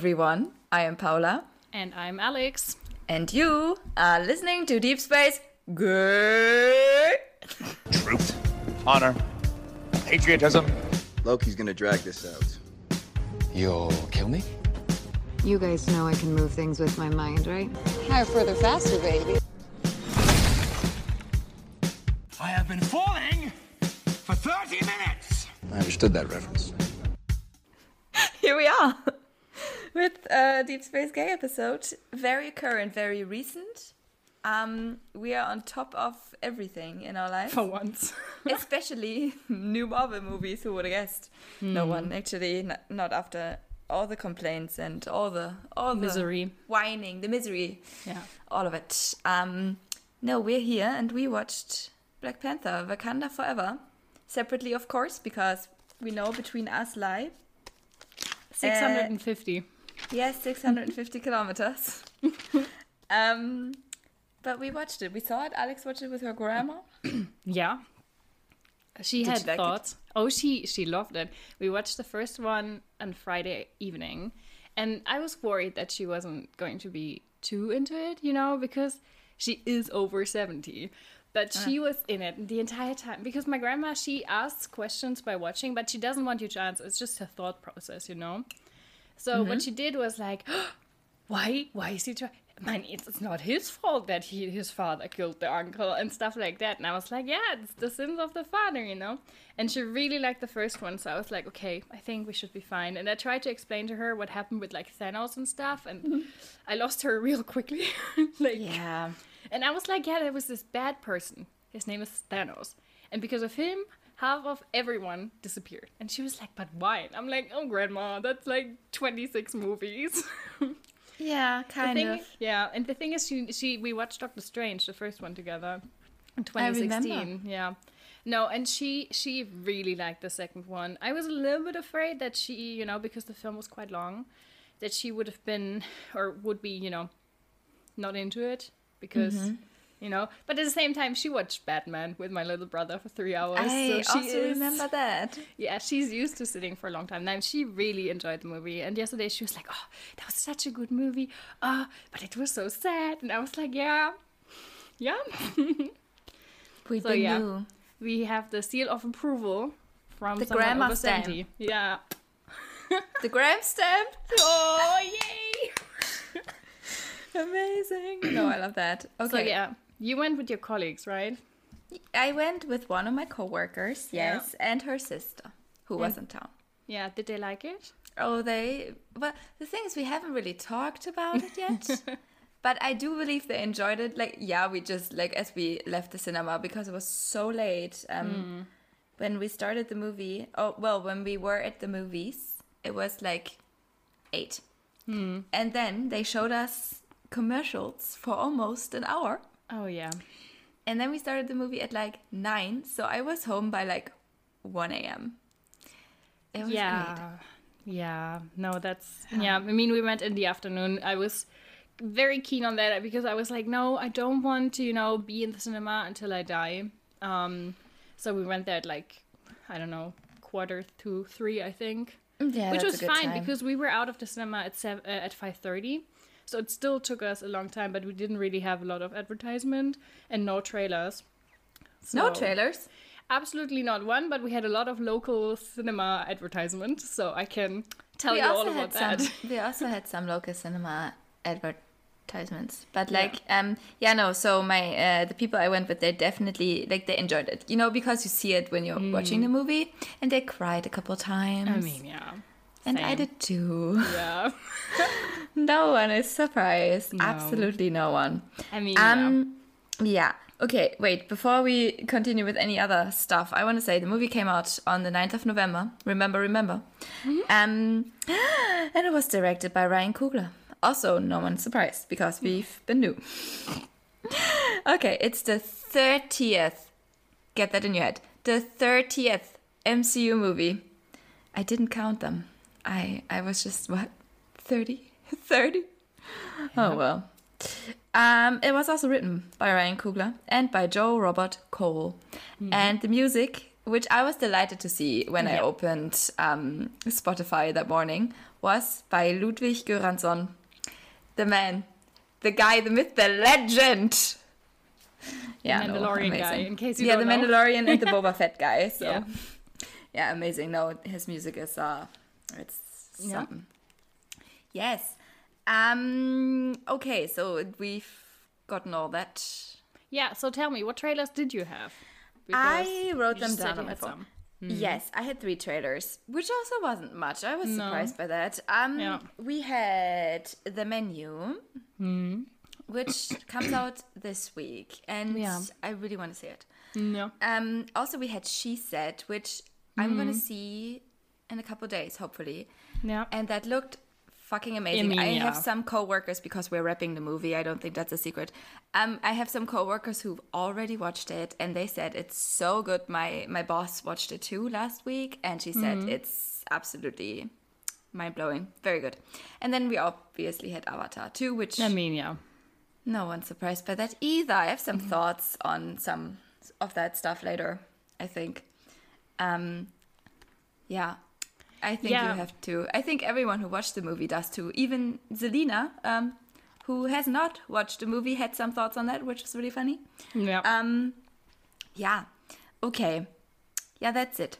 everyone. I am Paula. And I'm Alex. And you are listening to Deep Space Good. Truth, honor, patriotism. Loki's gonna drag this out. You'll kill me? You guys know I can move things with my mind, right? Higher, further, faster, baby. I have been falling for 30 minutes. I understood that reference. Here we are with a Deep Space Gay episode. Very current, very recent. Um, we are on top of everything in our lives. For once. Especially new Marvel movies, who would have guessed? No one, actually, n- not after all the complaints and all the all the Misery. whining, the misery, Yeah. all of it. Um, no, we're here and we watched Black Panther: Wakanda Forever, separately, of course, because we know between us lie. 650. Yes, 650 kilometers. um, but we watched it. We saw it. Alex watched it with her grandma. yeah. She Did had like it? thoughts. Oh, she she loved it. We watched the first one on Friday evening, and I was worried that she wasn't going to be too into it, you know, because she is over 70. But she was in it the entire time because my grandma she asks questions by watching, but she doesn't want you to answer. It's just her thought process, you know. So what mm-hmm. she did was like, why why is he trying? Man, it's, it's not his fault that he his father killed the uncle and stuff like that. And I was like, yeah, it's the sins of the father, you know. And she really liked the first one, so I was like, okay, I think we should be fine. And I tried to explain to her what happened with like Thanos and stuff, and mm-hmm. I lost her real quickly. like, Yeah. and I was like, yeah, there was this bad person. His name is Thanos. And because of him, half of everyone disappeared. And she was like, but why? And I'm like, oh, grandma, that's like 26 movies. Yeah, kind thing- of. Yeah, and the thing is, she, she we watched Doctor Strange, the first one together, in 2016. remember. Yeah. No, and she she really liked the second one. I was a little bit afraid that she, you know, because the film was quite long, that she would have been or would be, you know, not into it because Mm-hmm. You know. But at the same time, she watched Batman with my little brother for three hours. I so she also is, remember that. yeah, she's used to sitting for a long time now, and she really enjoyed the movie. And yesterday she was like, "Oh, that was such a good movie, uh, but it was so sad." And I was like, "Yeah, yeah." We So, yeah. we have the seal of approval from The grandma stamp. 70. Yeah. The gram stamp. Oh yay! Amazing. No, I love that. Okay. So yeah, you went with your colleagues, right? I went with one of my coworkers, Yeah. yes, and her sister, who was in town. Yeah. Did they like it? Oh, they. Well, the thing is, we haven't really talked about it yet. but I do believe they enjoyed it. Like, yeah, we just, like, as we left the cinema, because it was so late, um, when we started the movie, oh, well, when we were at the movies, it was like eight. And then they showed us commercials for almost an hour. Oh yeah. And then we started the movie at like nine. So I was home by like 1 a.m. It was yeah. great. Yeah. No, that's yeah. I mean, we went in the afternoon. I was very keen on that because I was like, no, I don't want to, you know, be in the cinema until I die. Um, so we went there at like, I don't know, quarter to three, I think. Yeah, which was fine time. because we were out of the cinema at seven, uh, at five thirty, so it still took us a long time. But we didn't really have a lot of advertisement and no trailers. no trailers. Absolutely not one, but we had a lot of local cinema advertisement, so I can tell we you all about that. some. We also had some local cinema advertisements, but like, um, yeah, no. So my uh, the people I went with, they definitely like they enjoyed it. You know, because you see it when you're watching the movie, and they cried a couple times. Mm. I mean, yeah. And I did too. Yeah. no one is surprised. Absolutely no one. I mean, yeah. Um, yeah. Okay, wait. Before we continue with any other stuff, I want to say the movie came out on the 9th of November. Remember, remember. Um, and it was directed by Ryan Coogler. Also, no one's surprised because we've been new. okay, it's the 30th. Get that in your head. The 30th MCU movie. I didn't count them. I I was just what? 30? 30? Oh well. Um, it was also written by Ryan Coogler and by Joe Robert Cole. And the music, which I was delighted to see when I opened um, Spotify that morning, was by Ludwig Göransson. The man, the guy, the myth, the legend. Yeah, no, Mandalorian guy, amazing. in case you yeah, the know. Mandalorian and the Boba Fett guy. So, Yeah. yeah. amazing. No, his music is uh, it's Yeah. something. Yes. Um. Okay, so we've gotten all that. Yeah, so tell me, what trailers did you have? I wrote them down on my phone. some. Yes, I had three trailers, which also wasn't much. I was No. surprised by that. Um, Yeah. we had the menu, which comes out this week, and Yeah. I really want to see it. No. Um, also, we had She Said, which I'm gonna see in a couple days, hopefully, Yeah. and that looked fucking amazing. I, mean, have yeah. some coworkers because we're wrapping the movie. I don't think that's a secret. Um, I have some coworkers who've already watched it, and they said it's so good. My my boss watched it too last week, and she said it's absolutely mind blowing, very good. And then we obviously had Avatar too, which I mean, yeah. no one's surprised by that either. I have some Mm-hmm. thoughts on some of that stuff later, I think. Um yeah. I think Yeah. you have to. I think everyone who watched the movie does too. Even Zelina, um, who has not watched the movie, had some thoughts on that, which is really funny. Yeah. Um yeah. Okay. Yeah, that's it.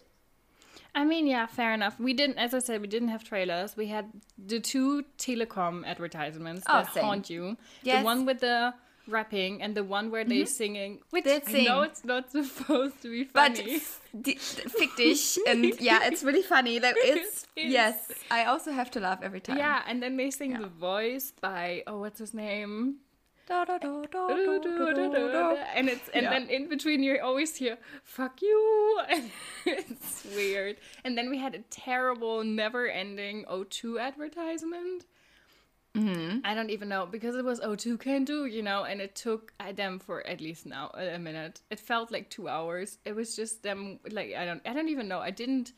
I mean, yeah, fair enough. We didn't, as I said, we didn't have trailers. We had the two telecom advertisements Oh, that same. haunt you. Yes. The one with the rapping and the one where mm-hmm. they're singing. Which They I sing. know it's not supposed to be But funny. di- fick dich. And yeah, it's really funny. Like, it's, It yes, I also have to laugh every time. yeah, and then they sing the voice by, oh, what's his name? And it's and Yeah. then in between you always hear "fuck you," and it's weird. And then we had a terrible, never-ending O2 advertisement. Mm-hmm. I don't even know because it was O2 can do, you know, and it took uh, them for at least now a minute. It felt like two hours. It was just them like I don't I don't even know. I didn't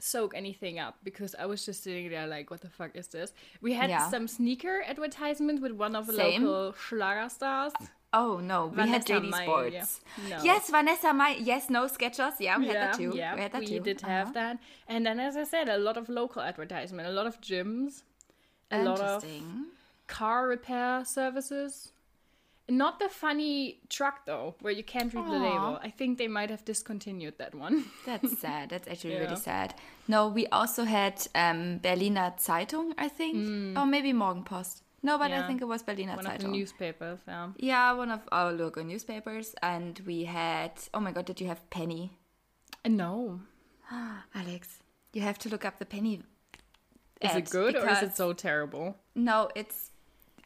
soak anything up because I was just sitting there like, what the fuck is this? We had Yeah. some sneaker advertisement with one of the Same. local Schlager stars. Oh no, we had Vanessa JD Mai, Sports. yeah. No. Yes, Vanessa Mai. Yes, no Skechers. Yeah, we had that too. Yeah, we had that we too. did have Uh-huh. that. And then, as I said, a lot of local advertisement, a lot of gyms, a lot of Interesting. car repair services. Not the funny truck though, where you can't read the label. I think they might have discontinued that one. That's sad. That's actually Yeah. really sad. No, we also had um, Berliner Zeitung, I think, or maybe Morgenpost. No, but I Mm. Think it was Berliner one of the Zeitung. newspapers. Yeah. yeah, one of our local newspapers, and we had. Oh my God, did you have Penny? No, Alex, you have to look up the Penny. Is it good or is because- it so terrible? No, it's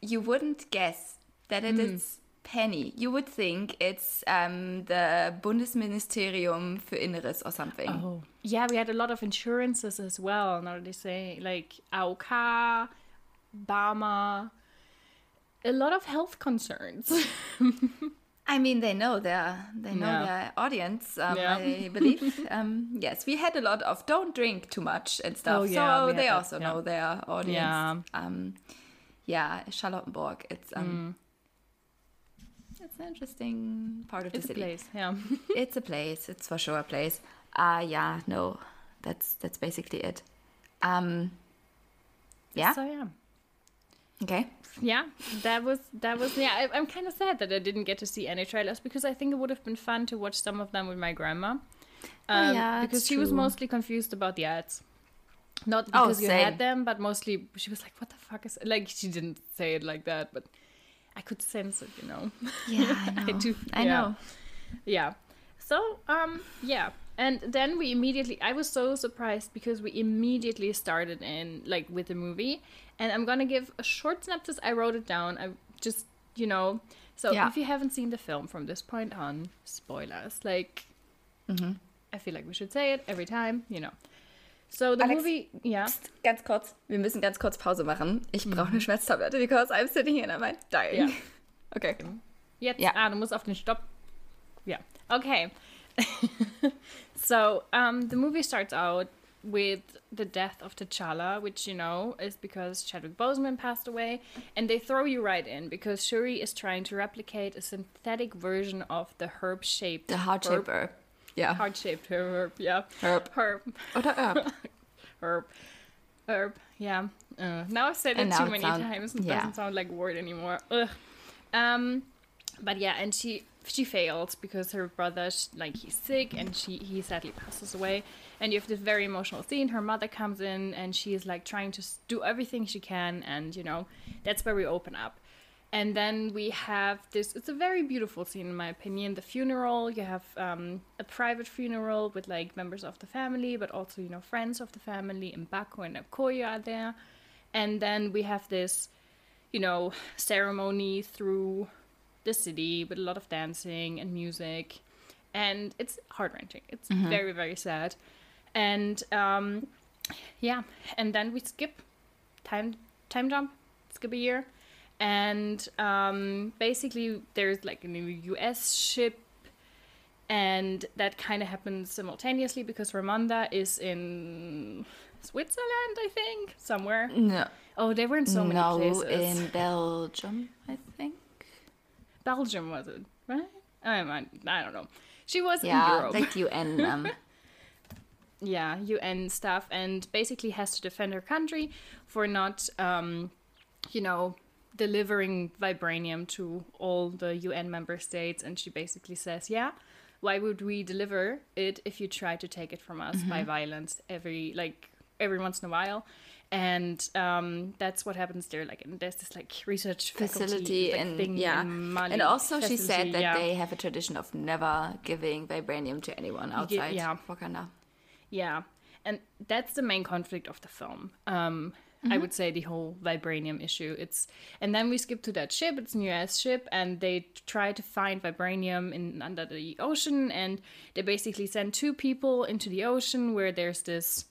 you wouldn't guess that it Hmm. is Penny. You would think it's um, the Bundesministerium für Inneres or something. Oh, yeah, we had a lot of insurances as well. Now they say like AOK, Barmer, a lot of health concerns. I mean, they know their they know Yeah. their audience. Um, Yeah. I believe. um, yes, we had a lot of don't drink too much and stuff. Oh, yeah, so they that, also yeah. know their audience. Yeah. Mm. Um, yeah, Charlottenburg. It's um, it's an interesting part of it's the a city. place, yeah. it's a place. It's for sure a place. Uh yeah, no, that's that's basically it. Um, yeah. So yeah. Okay. yeah that was that was yeah I, i'm kind of sad that i didn't get to see any trailers because i think it would have been fun to watch some of them with my grandma um, Oh, yeah, because she was mostly confused about the ads not Oh, because you same. had them but mostly she was like what the fuck is It? like she didn't say it like that but i could sense it you know Yeah, I know. I do. I yeah. know. Yeah. So, um, yeah. And then we immediately, I was so surprised because we immediately started in, like, with the movie. And I'm gonna give a short synopsis. I wrote it down. I just, you know. So, Yeah. if you haven't seen the film from this point on, spoilers. Like, Mm-hmm. I feel like we should say it every time, you know. So, the Alex. movie, yeah. Psst, Ganz kurz, wir müssen ganz kurz Pause machen. Ich brauche eine Schmerztablette, because I'm sitting here and I'm like dying. Ja. Okay. Jetzt, Ja. ah, du musst auf den Stopp. Yeah. Okay. so, um, the movie starts out with the death of T'Challa, which you know is because Chadwick Boseman passed away, and they throw you right in because Shuri is trying to replicate a synthetic version of the herb-shaped The heart shaped herb- shaper. Ja. heart-shaped herb, yeah, Herb. herb, Oder Herb. herb, herb, yeah. Uh, now I've said And it too it many sound- times. It yeah. doesn't sound like a word anymore. Ugh. Um, but yeah, and she she fails because her brother like he's sick and she he sadly passes away. And you have this very emotional scene. Her mother comes in and she is like trying to do everything she can, and you know that's where we open up. And then we have this. It's a very beautiful scene, in my opinion. The funeral. You have um, a private funeral with like members of the family, but also you know friends of the family. And M'Baku and Okoye are there. And then we have this, you know, ceremony through the city with a lot of dancing and music, and it's heart wrenching. It's very very sad. And um, yeah, and then we skip time time jump, skip a year, and um, basically there's like a new U.S. ship, and that kind of happens simultaneously because Ramonda is in Switzerland, I think, somewhere. No, Oh, they were in so many no, places. in Belgium, I think. Belgium was it right? I mean, I don't know. She was in Yeah, Europe. like UN. Um, yeah, UN stuff, and basically has to defend her country for not, um, you know, delivering vibranium to all the UN member states. And she basically says, "Yeah, why would we deliver it if you try to take it from us by violence every like every once in a while?" And um, that's what happens there. Like, and there's this like research faculty, facility like, and thing yeah, in Mali. and also she said that yeah. they have a tradition of never giving vibranium to anyone outside yeah. Wakanda. Yeah, and that's the main conflict of the film. Um, I would say the whole vibranium issue. It's and then we skip to that ship. It's an U.S. ship, and they try to find vibranium in under the ocean, and they basically send two people into the ocean where there's this.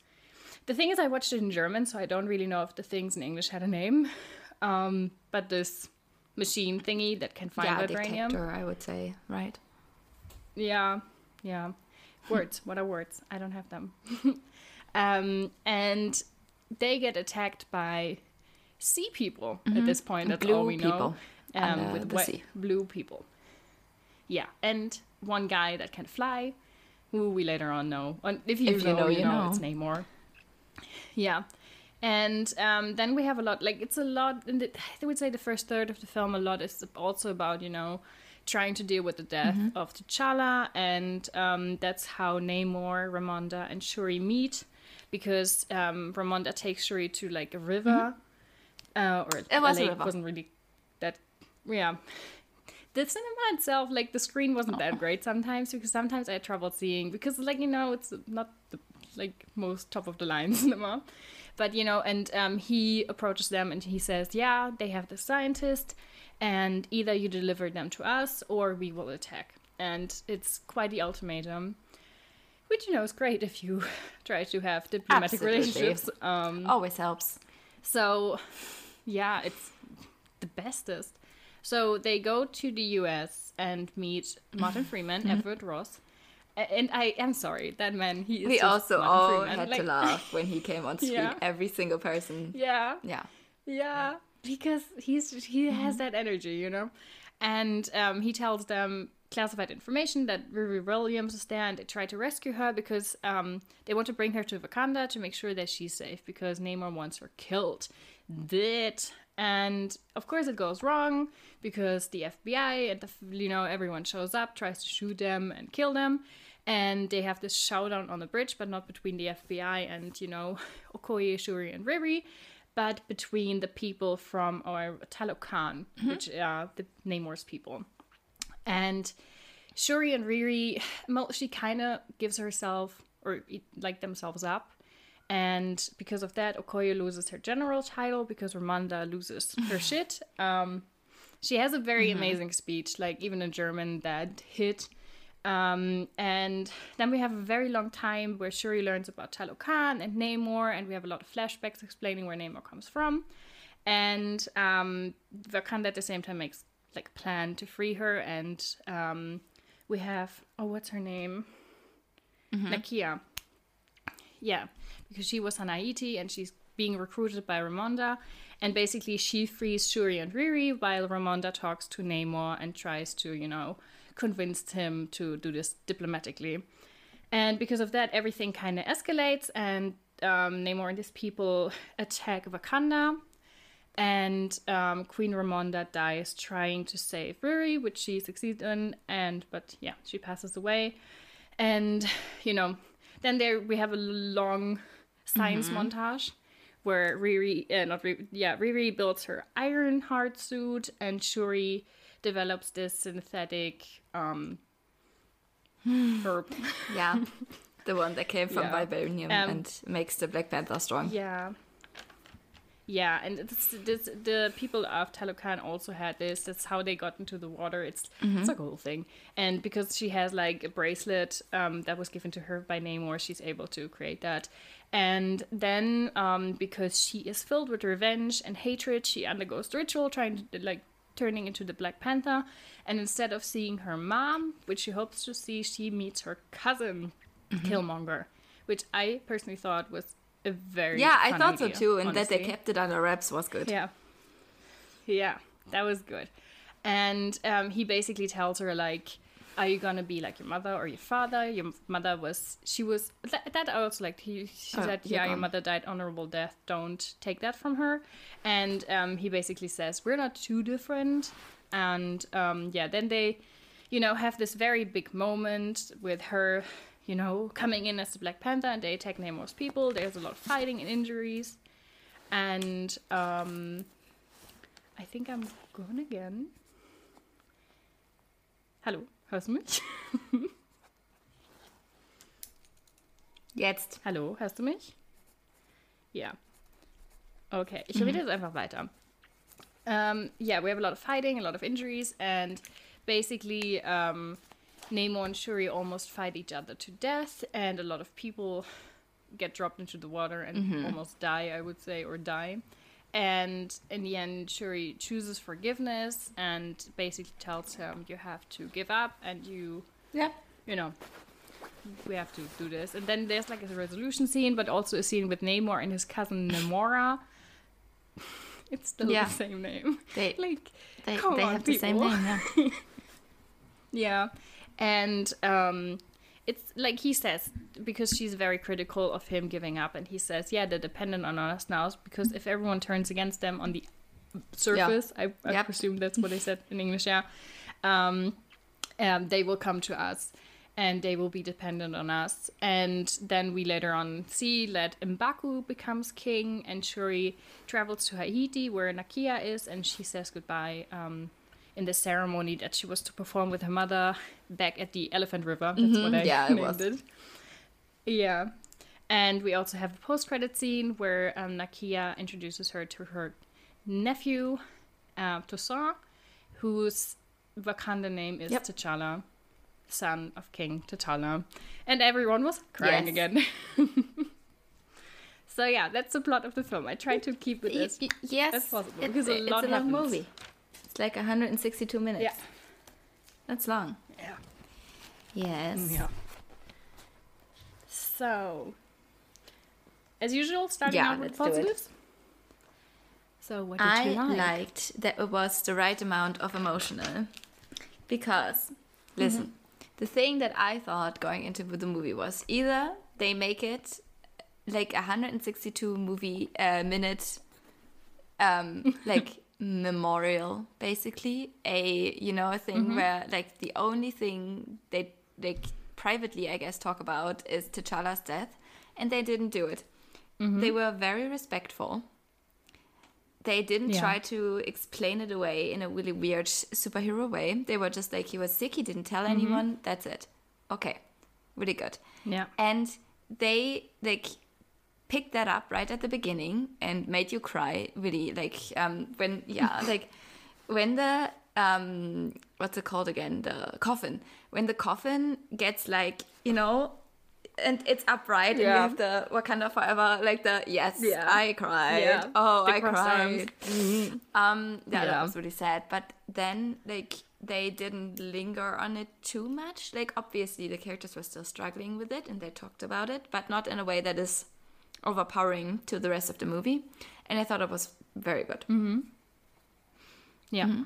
The thing is, I watched it in German, so I don't really know if the things in English had a name. Um, but this machine thingy that can find yeah, vibranium. detector, I would say, right? Yeah, yeah. Words. what are words? I don't have them. um, and they get attacked by sea people at this point. That's all Blue we know. people Um, under with whi- sea. blue people. Yeah, and one guy that can fly, who we later on know. And if you, If you know, know, you you know, know. it's Namor. Yeah. And um, then we have a lot, like, it's a lot, the, I would say the first third of the film, a lot is also about, you know, trying to deal with the death of T'Challa. And um, that's how Namor, Ramonda, and Shuri meet. Because um, Ramonda takes Shuri to, like, a river. Uh, or It was a lake river. wasn't really that, yeah. The cinema itself, like the screen wasn't that great sometimes because sometimes I had trouble seeing because, like you know, it's not the like most top of the line cinema, but you know, and um, he approaches them and he says, "Yeah, they have the scientist, and either you deliver them to us or we will attack." And it's quite the ultimatum, which you know is great if you try to have diplomatic Absolutely. relationships. Um, Always helps. so, yeah, it's the bestest. So they go to the US and meet Martin Freeman, Everett Ross. And I am sorry, that man, he is We also all Freeman. had Like- to laugh when he came on screen. Yeah. Every single person. Yeah, Yeah. yeah, because he's he has that energy, you know. And um, he tells them classified information that Riri Williams is there, and they try to rescue her because um, they want to bring her to Wakanda to make sure that she's safe because Namor wants her killed. That and of course it goes wrong because the FBI and the you know everyone shows up, tries to shoot them and kill them. And they have this showdown on the bridge, but not between the FBI and, you know, Okoye, Shuri, and Riri, but between the people from oh, or Talokan, mm-hmm. which are the Namor's people. And Shuri and Riri, mo- she kind of gives herself or like themselves up. And because of that, Okoye loses her general title because Ramonda loses her shit. Um, she has a very mm-hmm. amazing speech, like even in German, that hit. Um, and then we have a very long time where Shuri learns about Talokan and Namor, and we have a lot of flashbacks explaining where Namor comes from. And um, Wakanda at the same time makes like a plan to free her, and um, we have oh, what's her name? Nakia. Yeah, because she was on Haiti and she's being recruited by Ramonda, and basically she frees Shuri and Riri while Ramonda talks to Namor and tries to, you know, convince him to do this diplomatically. And because of that, everything kind of escalates, and um, Namor and his people attack Wakanda, and um, Queen Ramonda dies trying to save Riri, which she succeeds in, and but yeah, she passes away, and you know, then there we have a long science montage where Riri, uh, not Riri, yeah, Riri builds her Ironheart suit, and Shuri develops this synthetic um, herb. Yeah. the one that came from Yeah. Vibranium Um, and makes the Black Panther strong. Yeah. Yeah, and it's, this, the people of Talokan also had this. That's how they got into the water. It's it's a whole thing. And because she has like a bracelet um, that was given to her by Namor, she's able to create that. And then um, because she is filled with revenge and hatred, she undergoes the ritual, trying to like turning into the Black Panther. And instead of seeing her mom, which she hopes to see, she meets her cousin, Killmonger, which I personally thought was a very Yeah, I thought so too, and that they kept it under wraps was good. Yeah. Yeah, that was good. And um, he basically tells her, like, are you gonna be like your mother or your father? Your mother was, she was, that, that I also liked. He, she Oh, said, yeah, yeah, go your mother died honorable death. Don't take that from her. And um, he basically says, we're not too different. And um, yeah, then they, you know, have this very big moment with her, you know, coming in as the Black Panther and they attack Namor's people. There's a lot of fighting and injuries. And um, I think I'm gone again. Hallo, hörst du mich? Jetzt. Hallo, hörst du mich? Ja. Okay, ich rede jetzt einfach weiter. Um, yeah, we have a lot of fighting, a lot of injuries, and basically, um, Namor and Shuri almost fight each other to death, and a lot of people get dropped into the water and almost die, I would say, or die. And in the end, Shuri chooses forgiveness and basically tells him, You have to give up and you Yeah. you know, we have to do this. And then there's like a resolution scene, but also a scene with Namor and his cousin Namora. it's still Yeah. the same name. They Like, they, come they on, have the same name, yeah. Yeah, and um, it's like he says because she's very critical of him giving up, and he says, "Yeah, they're dependent on us now because if everyone turns against them on the surface, I, I Yep. presume that's what they said in English, yeah, um, um, they will come to us." And they will be dependent on us. And then we later on see that Mbaku becomes king, and Shuri travels to Haiti, where Nakia is, and she says goodbye um, in the ceremony that she was to perform with her mother back at the Elephant River. That's what I Mm-hmm. Yeah, it was. it. Yeah. And we also have a post credit scene where um, Nakia introduces her to her nephew, uh, Toussaint, whose Wakanda name is Yep. T'Challa, son of King T'Challa. And everyone was crying Yes. again. so, yeah, that's the plot of the film. I tried to keep it as. yes, as possible, It's, because a it's lot a long movie. It's like 162 minutes. Yeah. That's long. Yeah. Yes. Yeah. So, as usual, starting Yeah, out with let's do it. positives. So, what did I you like? I liked that it was the right amount of emotional. Because, listen, Mm-hmm. the thing that I thought going into the movie was either they make it like a 162 movie uh, minute, um, like memorial, basically a you know a thing Mm-hmm. where like the only thing they like privately I guess talk about is T'Challa's death, and they didn't do it. Mm-hmm. They were very respectful they didn't Yeah. try to explain it away in a really weird superhero way. They were just like, he was sick, he didn't tell Mm-hmm. anyone, that's it. Okay, really good. Yeah. And they like picked that up right at the beginning and made you cry really like um when yeah like when the um what's it called again? The coffin. When the coffin gets like you know and it's upright and you have the Wakanda forever like the yes Yeah. I cried. Yeah. oh The I cried. Um yeah, that was really sad. But then like they didn't linger on it too much. Like obviously the characters were still struggling with it and they talked about it but not in a way that is overpowering to the rest of the movie and i thought it was very good Yeah. Mm-hmm.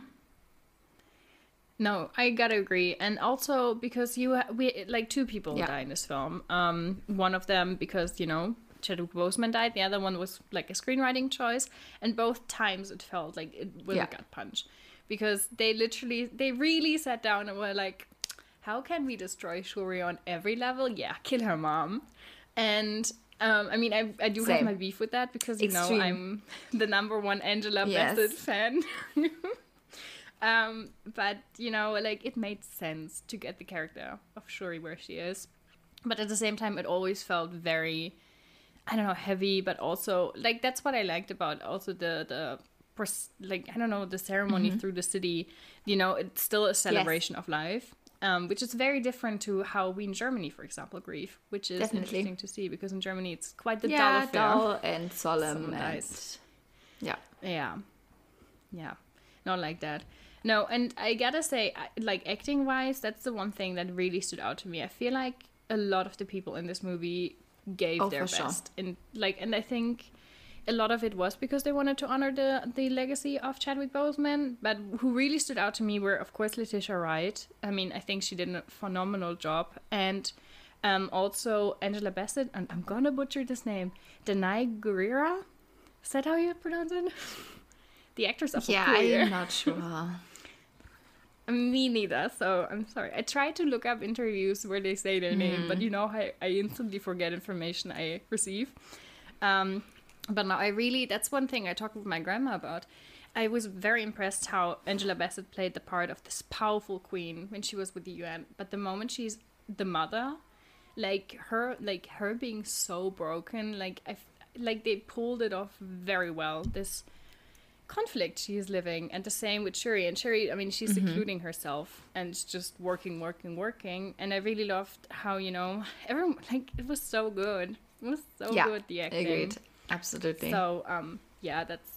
No, I gotta agree, and also because you ha- we like two people Yeah. die in this film. Um, one of them because you know Chadwick Boseman died. The other one was like a screenwriting choice, and both times it felt like it was Yeah. a gut punch because they literally, they really sat down and were like, "How can we destroy Shuri on every level? Yeah, kill her mom." And um, I mean, I, I do have my beef with that because you Extreme. know I'm the number one Angela Yes. Bassett fan. um, but you know, like it made sense to get the character of Shuri where she is, but at the same time, it always felt very, I don't know, heavy. But also, like that's what I liked about also the the like I don't know the ceremony through the city. You know, it's still a celebration of life. Um, which is very different to how we in Germany, for example, grieve, which is Definitely. interesting to see because in Germany it's quite the dull yeah, affair. dull and solemn and yeah. Yeah. Yeah. Not like that. No, and I gotta say, like acting wise, that's the one thing that really stood out to me. I feel like a lot of the people in this movie gave Oh, their for sure. best, and like, and I think a lot of it was because they wanted to honor the the legacy of Chadwick Boseman. But who really stood out to me were, of course, Letitia Wright. I mean, I think she did a phenomenal job, and um, also Angela Bassett. And I'm gonna butcher this name, Denai Guerrera. Is that how you pronounce it? the actress of Yeah, I'm not sure. Me neither. So I'm sorry. I try to look up interviews where they say their name, but you know, I, I instantly forget information I receive. Um, but now I really, that's one thing I talked with my grandma about. I was very impressed how Angela Bassett played the part of this powerful queen when she was with the UN. But the moment she's the mother, like her, like her being so broken, like I, like they pulled it off very well. This conflict she is living and the same with shuri and shuri i mean she's Mm-hmm. secluding herself and just working working working and i really loved how you know everyone like it was so good it was so yeah, good the acting agreed. Absolutely. so um yeah that's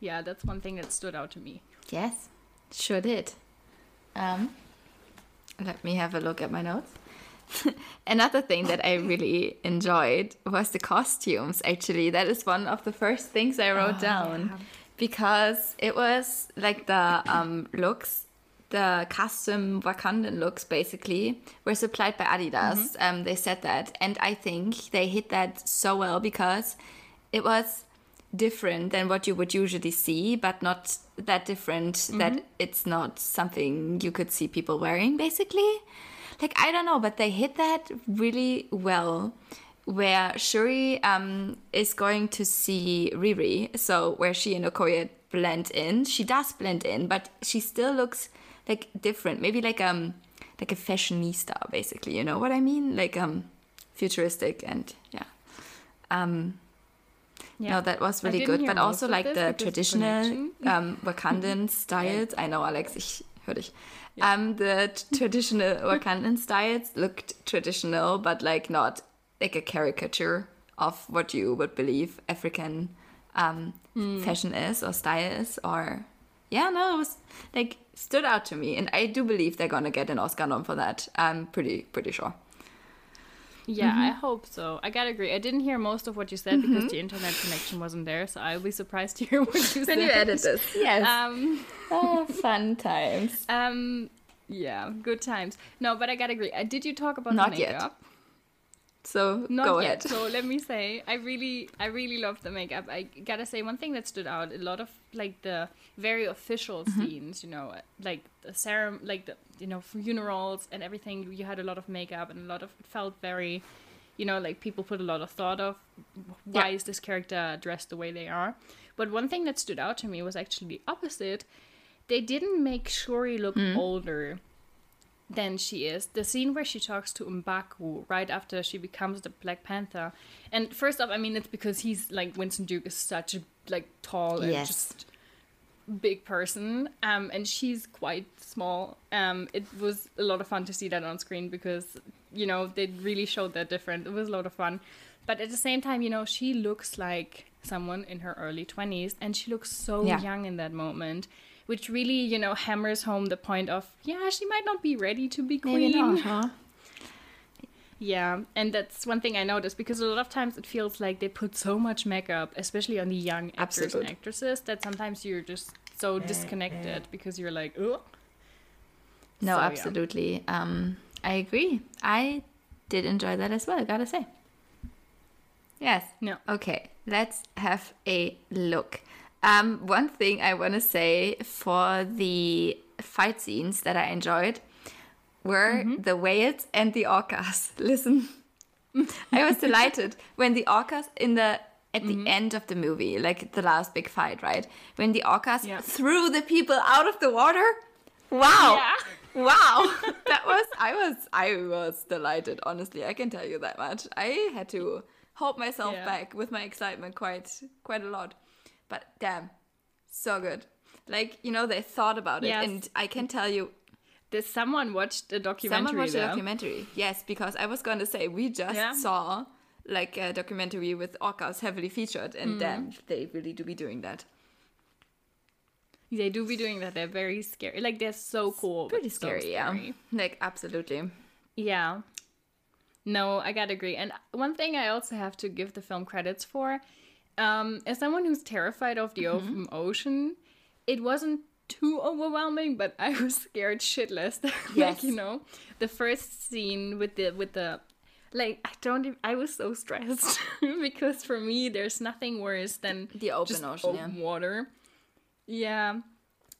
yeah that's one thing that stood out to me Yes, sure did. Um, let me have a look at my notes. Another thing that I really enjoyed was the costumes. Actually, that is one of the first things I wrote down because it was like the um, looks, the custom Wakandan looks basically were supplied by Adidas. Um, they said that, and I think they hit that so well because it was different than what you would usually see, but not that different that it's not something you could see people wearing, basically. Like, I don't know, but they hit that really well. Where Shuri um, is going to see Riri, so where she and Okoye blend in, she does blend in, but she still looks like different. Maybe like um like a fashionista, basically. You know what I mean? Like um futuristic and yeah. Um, no, that was really good. But also like the traditional um, Wakandan styles. I know, Alex, ich höre dich. Um, the traditional Wakandan styles looked traditional, but like not like a caricature of what you would believe African um, Hmm. fashion is or style is. Or yeah, no, it was like stood out to me, and I do believe they're gonna get an Oscar nom for that. I'm pretty pretty sure. Yeah Mm-hmm. i hope so i gotta agree i didn't hear most of what you said because the internet connection wasn't there so i'll be surprised to hear what you said When you edit this, yes. um oh, fun times. um yeah good times no but i gotta agree uh, did you talk about Not the yet. So Not go yet. ahead. So let me say, I really, I really love the makeup. I gotta say, one thing that stood out: a lot of like the very official Mm-hmm. scenes. You know, like the serum, like the you know funerals and everything. You had a lot of makeup and a lot of. It felt very, you know, like people put a lot of thought of why Yeah. is this character dressed the way they are. But one thing that stood out to me was actually the opposite. They didn't make Shuri look Hmm. older than she is. The scene where she talks to M'Baku right after she becomes the Black Panther. And first off, I mean, it's because he's like Winston Duke is such a like tall and Yes. just big person. Um, and she's quite small. Um, it was a lot of fun to see that on screen because you know they really showed that different. It was a lot of fun. But at the same time, you know, she looks like someone in her early 20s and she looks so Yeah. young in that moment which really you know hammers home the point of yeah she might not be ready to be queen Maybe not, huh? yeah and that's one thing i noticed because a lot of times it feels like they put so much makeup especially on the young actors Absolute. and actresses that sometimes you're just so disconnected because you're like oh No, So, yeah. absolutely. Um, I agree. I did enjoy that as well. I gotta say. Yes. No. Okay, let's have a look. Um, one thing I want to say for the fight scenes that I enjoyed were the whales and the orcas. Listen, I was delighted when the orcas in the at the end of the movie, like the last big fight, right? When the orcas Yeah. threw the people out of the water. Wow. Yeah. Wow. that was I was I was delighted, honestly. I can tell you that much. I had to hold myself Yeah. back with my excitement quite quite a lot. But damn, so good. Like, you know, they thought about it Yes. and I can tell you Did someone watch the documentary? Someone watched the though? documentary. Yes, because I was going to say we just Yeah. saw like a documentary with orcas heavily featured, and Mm. damn, they really do be doing that. They do be doing that. They're very scary. Like they're so cool. Pretty so scary, yeah. Like absolutely. Yeah. No, I gotta agree. And one thing I also have to give the film credits for, um, as someone who's terrified of the Mm-hmm. open ocean, it wasn't too overwhelming, but I was scared shitless. Yes. like you know, the first scene with the with the like I don't even, I was so stressed because for me there's nothing worse than The open ocean, yeah. water. Yeah.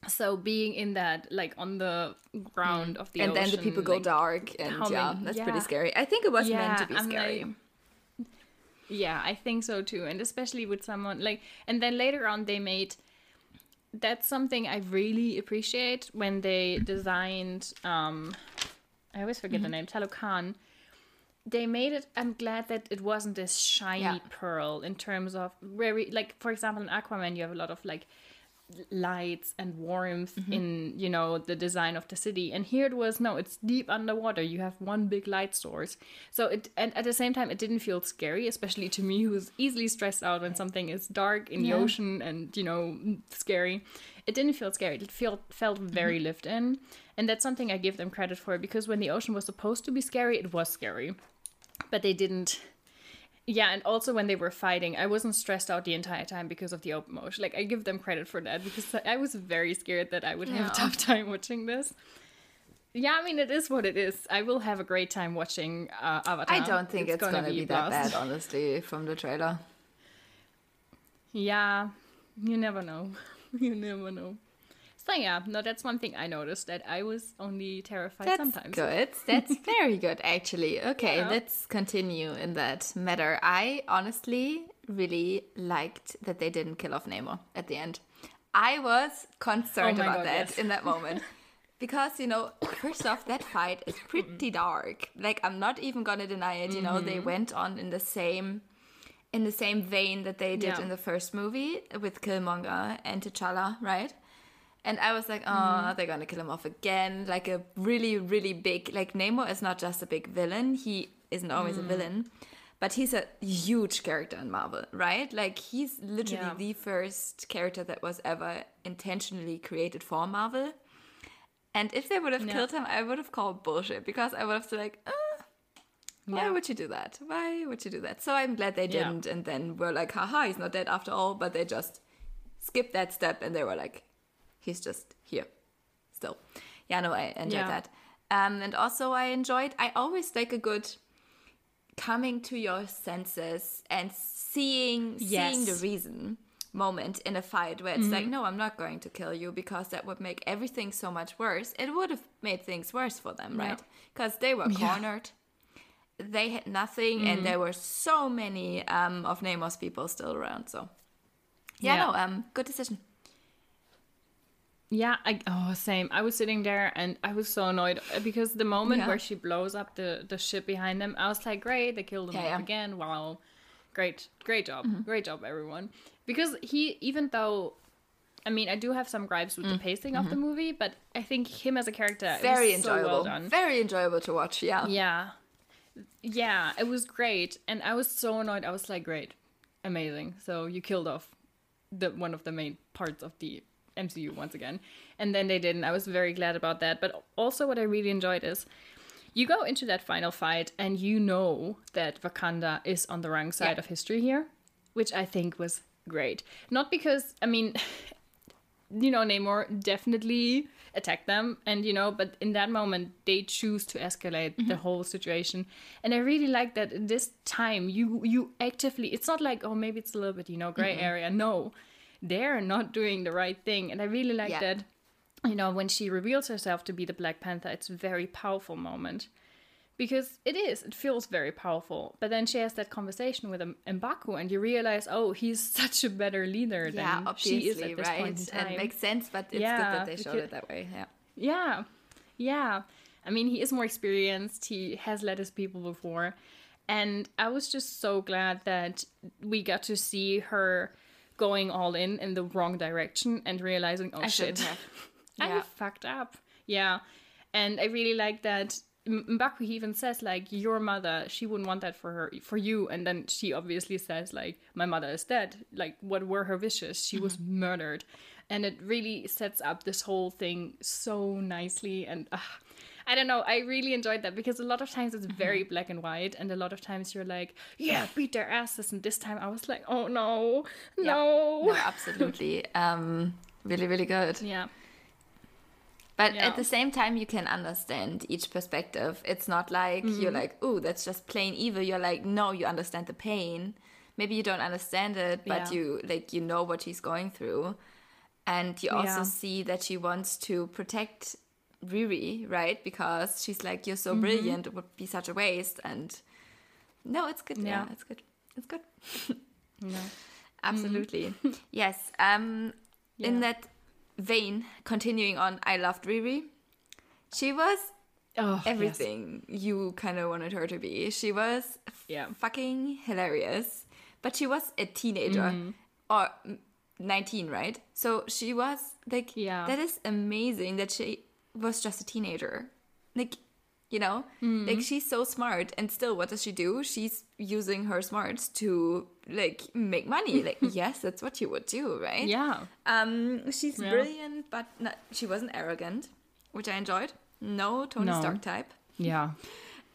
So being in that like on the ground of the Mm. and ocean, then the people go like, dark, and how yeah, that's pretty scary. I think it was meant to be I'm scary. like- yeah, I think so too. And especially with someone like, and then later on, they made that's something I really appreciate when they designed. um I always forget Mm-hmm. the name, Talokan. They made it. I'm glad that it wasn't this shiny Yeah. pearl in terms of very like, for example, in Aquaman, you have a lot of like lights and warmth Mm-hmm. in you know the design of the city. And here it was no it's deep underwater. You have one big light source. So it and at the same time it didn't feel scary especially to me who's easily stressed out when something is dark in the ocean and you know scary. It didn't feel scary. It felt felt very lived in. And that's something i give them credit for because when the ocean was supposed to be scary it was scary. But they didn't yeah, and also when they were fighting, I wasn't stressed out the entire time because of the open motion. Like I give them credit for that because I was very scared that I would have a tough time watching this. Yeah, I mean it is what it is. I will have a great time watching uh, Avatar. I don't think it's, gonna, be, a that bad, honestly, from the trailer. Yeah, you never know. you never know. So yeah, no, that's one thing I noticed that I was only terrified sometimes. That's sometimes. good. That's very good, actually. Okay, Yeah. let's continue in that matter. I honestly really liked that they didn't kill off Namor at the end. I was concerned Oh about God, that yes. in that moment. Because, you know, first off, that fight is pretty dark. Like, I'm not even gonna deny it. You know, Mm-hmm. they went on in the same in the same vein that they did Yeah. in the first movie with Killmonger and T'Challa, right? And I was like, oh, Mm-hmm. they're gonna kill him off again. Like a really, really big. Like Namor is not just a big villain. He isn't always Mm. a villain, but he's a huge character in Marvel, right? Like he's literally Yeah. the first character that was ever intentionally created for Marvel. And if they would have Yeah. killed him, I would have called bullshit because I would have said like, uh, why Yeah. would you do that? Why would you do that? So I'm glad they didn't. And then we're like, haha, he's not dead after all. But they just skipped that step and they were like, he's just here still. Yeah, no, I enjoyed Yeah. that. Um, and also, I enjoyed, I always like a good coming to your senses and seeing seeing the reason moment in a fight where it's like no i'm not going to kill you because that would make everything so much worse. It would have made things worse for them right? Because they were cornered. They had nothing and there were so many um, of Namor's people still around so. Yeah, Yeah. no um good decision Yeah, I oh same. I was sitting there and I was so annoyed because the moment Yeah. where she blows up the the ship behind them, I was like, great, they killed him Yeah, yeah. again. Wow, great, great job, Mm-hmm. great job, everyone. Because he, even though, I mean, I do have some gripes with the pacing of the movie, but I think him as a character Mm-hmm. very was so enjoyable well done. very enjoyable to watch yeah Yeah. Yeah, it was great. And I was so annoyed. I was like, great. Amazing. So you killed off the one of the main parts of the MCU once again. And then they didn't. I was very glad about that. But also what I really enjoyed is you go into that final fight and you know that Wakanda is on the wrong side Yeah. of history here, which I think was great. Not because I mean you know, Namor definitely attack them and you know but in that moment they choose to escalate the mm-hmm. whole situation and i really like that in this time you you actively it's not like oh maybe it's a little bit you know gray area no they're not doing the right thing and i really like Yeah. that you know when she reveals herself to be the black panther it's a very powerful moment because it is it feels very powerful but then she has that conversation with M- M'Baku and you realize oh he's such a better leader Yeah, than obviously, she is at this right? point in time And makes sense, but it's Yeah, good that they showed it that way. Yeah. yeah yeah i mean he is more experienced he has led his people before and i was just so glad that we got to see her going all in in the wrong direction and realizing oh I shit shouldn't. I Yeah. fucked up. Yeah. And I really like that M'Baku even says like your mother, she wouldn't want that for her for you and then she obviously says like my mother is dead. Like what were her wishes? She was murdered. And it really sets up this whole thing so nicely and uh, I don't know. I really enjoyed that because a lot of times it's very black and white, and a lot of times you're like, "Yeah, beat their asses." And this time I was like, "Oh no, no, No, absolutely. um, really, really good. yeah, But Yeah. at the same time, you can understand each perspective. It's not like Mm-hmm. you're like, oh, that's just plain evil. You're like, no, you understand the pain. Maybe you don't understand it, but Yeah. you like you know what she's going through, and you also Yeah. see that she wants to protect Riri, right? Because she's like, you're so brilliant. It would be such a waste. And no, it's good. Yeah, Yeah. it's good. It's good. no, Absolutely. yes. Um in that vein, continuing on, I loved Riri. She was oh, yes. everything you kind of wanted her to be. She was Yeah. fucking hilarious. But she was a teenager Mm-hmm. or mm, 19, right? So she was like Yeah. that is amazing that she was just a teenager. Like you know, Mm-hmm. like she's so smart and still what does she do? She's using her smarts to like make money. Like yes, that's what you would do, right? Yeah. Um, she's Yeah. brilliant, but not, she wasn't arrogant, which I enjoyed. No Tony No. Stark type, Yeah.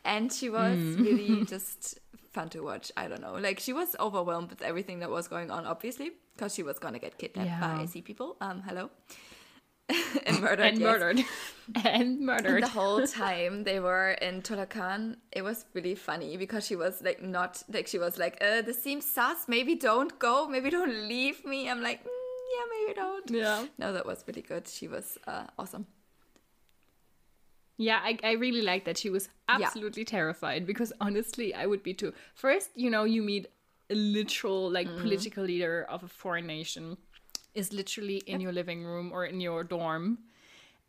and she was really just fun to watch. I don't know, like she was overwhelmed with everything that was going on, obviously, because she was gonna get kidnapped Yeah. by sea people. Um, hello, and murdered. and yes. murdered. and And murdered. the whole time they were in Talokan, it was really funny because she was like not like she was like, uh, this seems sus. Maybe don't go. Maybe don't leave me. I'm like, mm, yeah, maybe don't. Yeah. No, that was really good. She was uh, awesome. Yeah, I, I really like that. She was absolutely terrified because honestly, I would be too. First, you know, you meet a literal, like, Mm-hmm. political leader of a foreign nation is literally in your living room or in your dorm.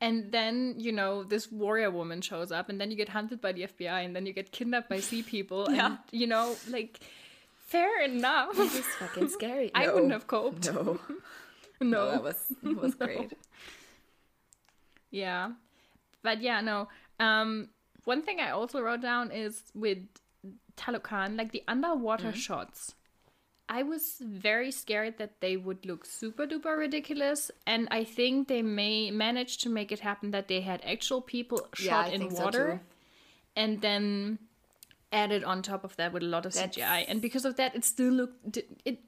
And then, you know, this warrior woman shows up, and then you get hunted by the FBI, and then you get kidnapped by sea people. Yeah. And, you know, like, fair enough. It's fucking scary. I wouldn't have coped. No, No. no, that was that was great. Yeah. But yeah, no. Um one thing I also wrote down is with Talokan, like the underwater shots. I was very scared that they would look super duper ridiculous, and I think they may manage to make it happen that they had actual people shot I in think so water, and then added on top of that with a lot of That's- CGI, and because of that, it still looked it, it,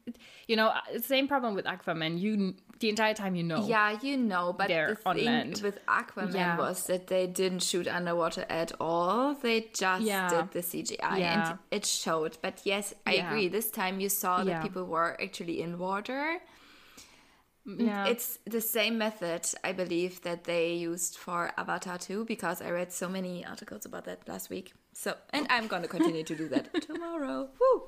you know uh, same problem with Aquaman. You the entire time you know Yeah, you know, but the on thing land. with Aquaman Yeah. was that they didn't shoot underwater at all. They just Yeah. did the CGI Yeah. and it showed. But yes, I agree. This time you saw that people were actually in water. Mm, mm, yeah It's the same method, I believe, that they used for Avatar 2 because I read so many articles about that last week. So, and I'm going to continue to do that tomorrow. Woo!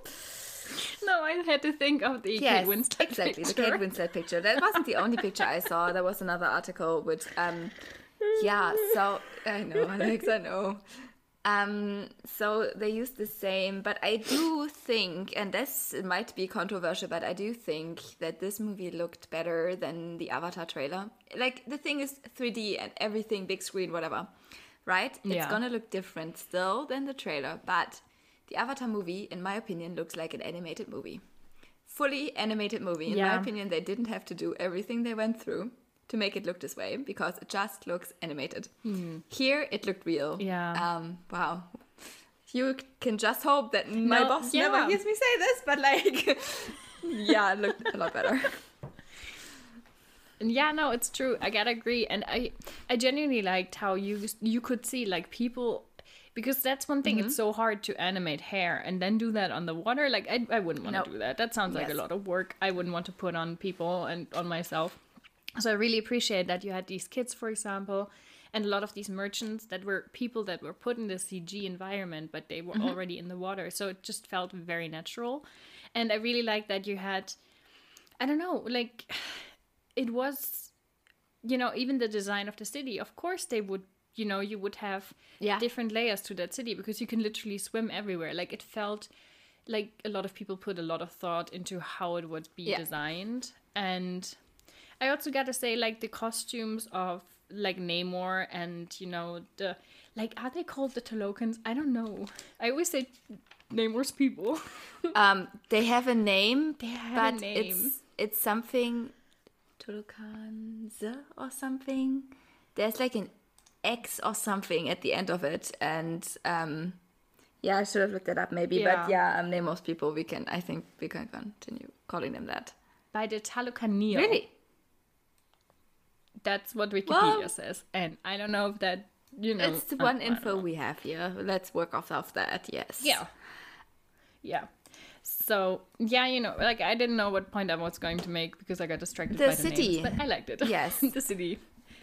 No, I had to think of the Yes, Kate Winslet exactly. The picture. Kate Winslet picture. That wasn't the only picture I saw. There was another article which, um, yeah. So I know, Alex. I know. Um, so they use the same, but I do think, and this might be controversial, but I do think that this movie looked better than the Avatar trailer. Like the thing is 3D and everything, big screen, whatever, right? It's Yeah. gonna look different still than the trailer, but the Avatar movie, in my opinion, looks like an animated movie fully animated movie. In my opinion, they didn't have to do everything they went through to make it look this way because it just looks animated. Here, it looked real. Yeah. Um. Wow. You can just hope that my No, boss never hears me say this, but like, yeah, it looked a lot better. And yeah, no, it's true. I gotta agree. And I, I genuinely liked how you you could see like people, because that's one thing. It's so hard to animate hair and then do that on the water. Like I, I wouldn't want to Nope. do that. That sounds like Yes. a lot of work. I wouldn't want to put on people and on myself. So I really appreciate that you had these kids, for example, and a lot of these merchants that were people that were put in the CG environment, but they were Mm-hmm. already in the water. So it just felt very natural. And I really like that you had, I don't know, like it was, you know, even the design of the city. Of course, they would, you know, you would have Yeah. different layers to that city because you can literally swim everywhere. Like it felt like a lot of people put a lot of thought into how it would be Yeah. designed. And I also got to say, like the costumes of like Namor and you know the like are they called the Talokans? I don't know. I always say Namor's people. Um, they have a name, They have a but name. it's it's something Tolokanze or something. There's like an X or something at the end of it, and um, yeah, I should have looked that up maybe. Yeah. But yeah, um, name most people we can. I think we can continue calling them that. By the Talokanil. Really? That's what Wikipedia Well- says, and I don't know if that you know. It's the one info we have here. Let's work off of that. Yes. Yeah. Yeah. So yeah, you know, like I didn't know what point I was going to make because I got distracted The by the city. names, but I liked it. Yes. the city.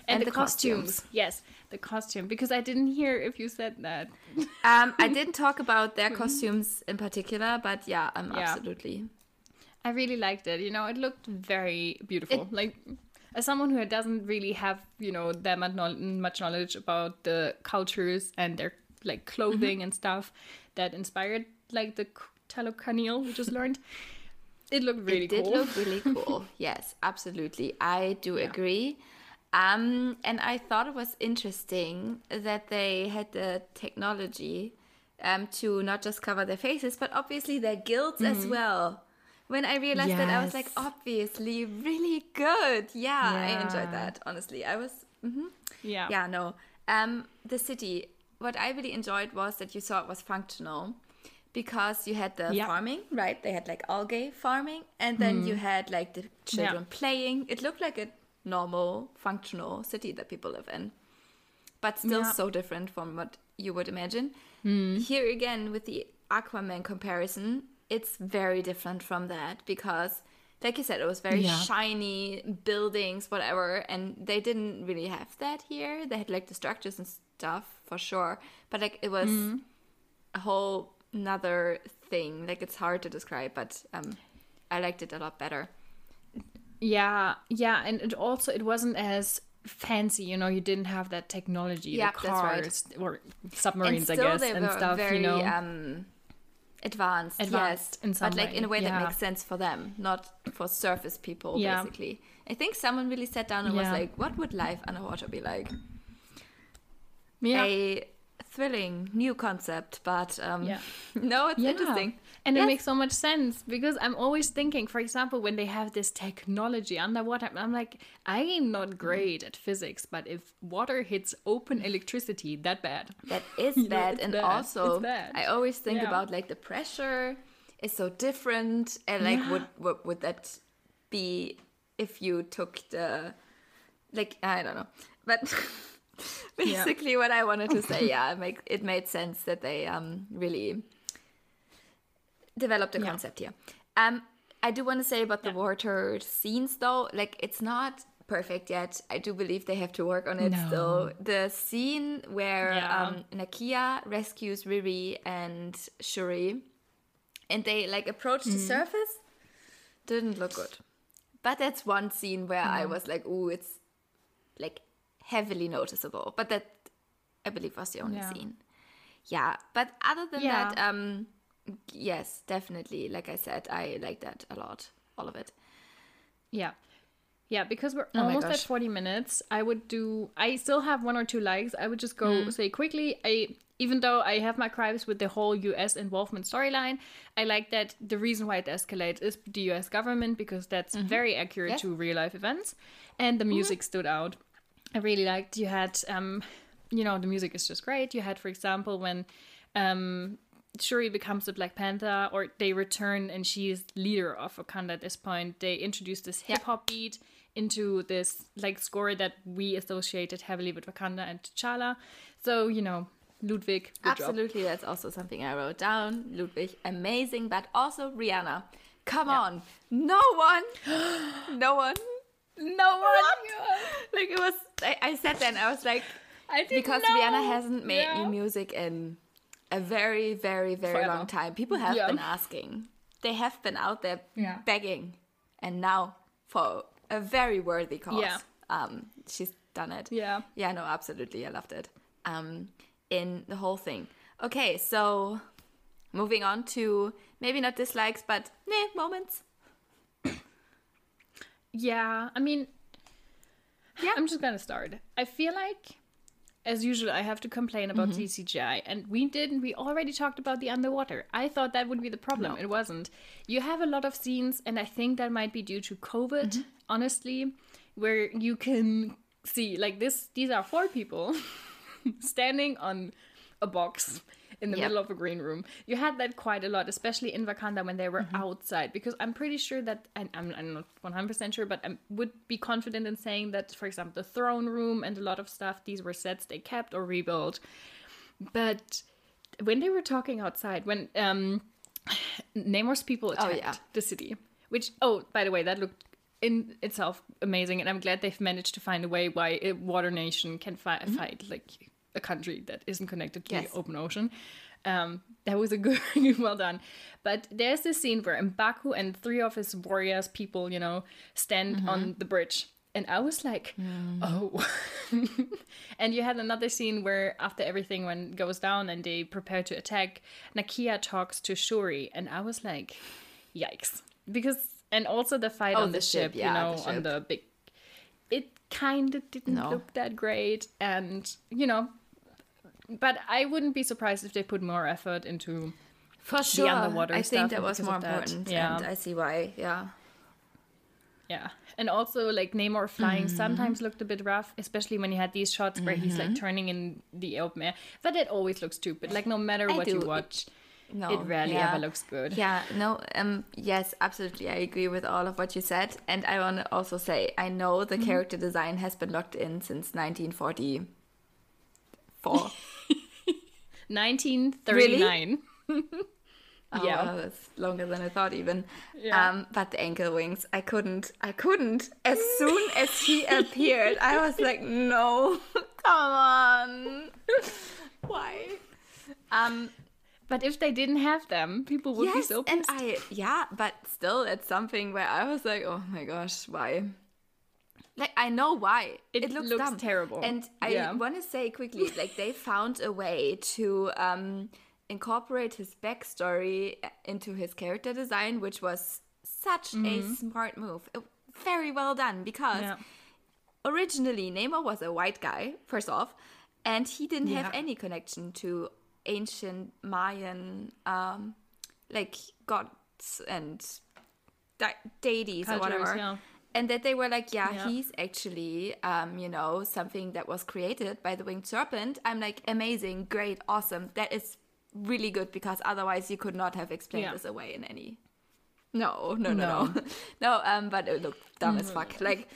And, And the, the costumes. costumes. Yes, the costume. Because I didn't hear if you said that. Um, I didn't talk about their costumes in particular, but yeah, um, Yeah. absolutely. I really liked it. You know, it looked very beautiful. like as someone who doesn't really have, you know, that much much knowledge about the cultures and their like clothing and stuff that inspired like the Talokanil we just learned. It looked really it did cool. look really cool. yes, absolutely. I do agree. Um, and I thought it was interesting that they had the technology um, to not just cover their faces, but obviously their guilds as well. When I realized that, I was like, Mm-hmm. Obviously, really good. Yeah, I enjoyed that. Honestly, I was yeah. yeah no um the city what i really enjoyed was that you saw it was functional because you had the Yeah. farming right? They had like algae farming and then you mm-hmm. had like the children playing. It looked like a normal functional city that people live in but still Yeah. so different from what you would imagine. Hmm. Here again with the aquaman comparison it's very different from that because like you said it was very shiny buildings whatever and they didn't really have that here. They had like the structures and stuff for sure but like it was hmm. a whole another thing like it's hard to describe but um i liked it a lot better Yeah, yeah, and it also it wasn't as fancy, you know. You didn't have that technology, Yeah, the that's right. cars or submarines, I guess, and stuff. very you know, um advanced, Advanced yes in some but like in a way, way that makes sense for them not for surface people Yeah. basically i think someone really sat down and was like what would life underwater be like yeah, thrilling new concept but um Yeah. no it's yeah. interesting and it makes so much sense because I'm always thinking, for example, when they have this technology underwater, I'm like, I am not great at physics, but if water hits open electricity that bad, That is You know, bad, and bad. also bad. I always think Yeah. about like the pressure is so different, and like Yeah. would what would that be if you took the like I don't know, but basically what I wanted to say, yeah, it make it made sense that they um really developed a Yeah. concept here. Um, I do want to say about the water scenes though, like it's not perfect yet. I do believe they have to work on it No. still. The scene where Yeah. um, Nakia rescues Riri and Shuri, and they like approach the Mm-hmm. surface, didn't look good. But that's one scene where I was like, "Ooh, it's like heavily noticeable." But that I believe was the only Yeah. scene. Yeah, but other than Yeah. that, um, yes, definitely. Like I said, I like that a lot, all of it. Yeah. Yeah, because we're Oh almost at 40 minutes. I would do I still have one or two likes. I would just go Mm. say quickly. I even though I have my gripes with the whole US involvement storyline, I like that the reason why it escalates is the US government because that's very accurate Mm-hmm. Yes. Mm-hmm. to real life events. And the music stood out. I really liked you had um you know, the music is just great. You had, for example, when um Shuri becomes the Black Panther, or they return and she is leader of Wakanda at this point. They introduce this hip hop beat, into this like score that we associated heavily with Wakanda and T'Challa. So you know, Ludwig, good job. Absolutely, that's also something I wrote down. Ludwig, amazing, but also Rihanna. Come on, no one, no one, no one. Like it was, I, I there and I was like, I because know. Rihanna hasn't made Yeah. new music in a very, very, very Forever. long time. People have Yeah. been asking. They have been out there Yeah. begging, and now for a very worthy cause, Yeah. um, she's done it. Yeah. Yeah, no, absolutely. I loved it. Um, in the whole thing. Okay, so moving on to maybe not dislikes, but meh, moments. Yeah, I mean, Yeah. I'm just gonna start. I feel like, as usual, I have to complain about Mm-hmm. CCGI, and we didn't. We already talked about the underwater. I thought that would be the problem. It wasn't. You have a lot of scenes, and I think that might be due to COVID. Mm-hmm. Honestly, where you can see like this. These are four people standing on a box in the Yeah. middle of a green room. You had that quite a lot, especially in Wakanda when they were outside, because I'm pretty sure that, and I'm, I'm not 100% sure, but I would be confident in saying that, for example, the throne room and a lot of stuff, these were sets they kept or rebuilt. But when they were talking outside, when um, Namor's people attacked yeah. the city, which, oh, by the way, that looked in itself amazing, and I'm glad they've managed to find a way why a water nation can fi- fight like a country that isn't connected to Yes. the open ocean. Um, that was a good, well done. But there's this scene where M'Baku and three of his warriors, people, you know, stand on the bridge. And I was like, oh. and you had another scene where after everything when goes down and they prepare to attack, Nakia talks to Shuri. And I was like, yikes. Because, and also the fight Oh, on the, the ship, ship, you yeah, know, the on the big. It kind of didn't No. look that great. And, you know, but I wouldn't be surprised if they put more effort into For sure. underwater I stuff think that was more of that. important. Yeah. And I see why. Yeah. yeah and also like namor flying Mm-hmm. sometimes looked a bit rough especially when he had these shots where he's like turning in the open air but it always looks stupid like no matter I what you watch No. it rarely yeah. ever looks good Yeah, no, um, yes, absolutely. I agree with all of what you said. And I want to also say, I know the Mm-hmm. character design has been locked in since 1944. 1939 Oh, Yeah. wow, that's longer than I thought even. Yeah. Um, but the ankle wings, I couldn't, I couldn't. As soon as he appeared, I was like, no, come on. Why? Um, but if they didn't have them people would be yes, so and I, yeah, but still, it's something where I was like, oh my gosh, why? Like I know why. It looks, looks dumb. terrible. And I Yeah. want to say quickly, like they found a way to um, incorporate his backstory into his character design, which was such a smart move. Uh, Very well done because Yeah. originally Namor was a white guy, first off, and he didn't have any connection to ancient Mayan, um, like gods and deities or Cultures, whatever. And that they were like, yeah, Yeah. he's actually, um, you know, something that was created by the winged serpent. I'm like, amazing, great, awesome. That is really good because otherwise you could not have explained Yeah. this away in any. No, no, no, no, no. Um, but it looked dumb as fuck. Like,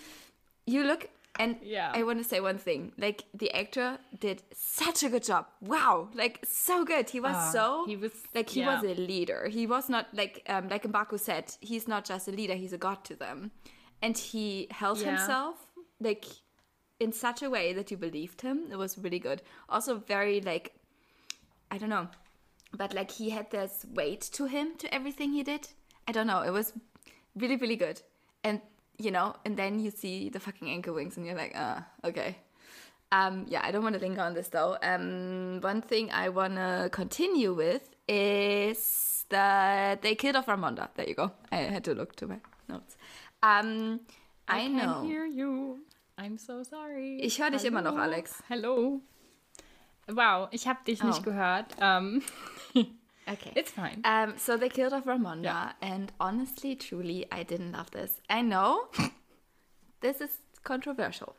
you look, and Yeah. I want to say one thing. Like, the actor did such a good job. Wow, like so good. He was Ah, so he was- like he yeah. was a leader. He was not like um, like M'Baku said. He's not just a leader. He's a god to them, and he held Yeah. himself like in such a way that you believed him. It was really good. Also, very like I don't know, but like he had this weight to him to everything he did. I don't know. It was really really good, and you know, and then you see the fucking ankle wings, and you're like, ah, okay. Um, yeah, I don't want to linger on this though. Um, one thing I want to continue with is that they killed off Ramonda. There you go. I had to look to my notes. Um, I, can know. hear you I'm so sorry Ich höre dich immer noch? Alex. Hallo wow ich habe dich Oh. nicht gehört ähm, Okay. it's fine Um, so they killed off Ramonda, Yeah. and honestly, truly, I didn't love this. I know this is controversial.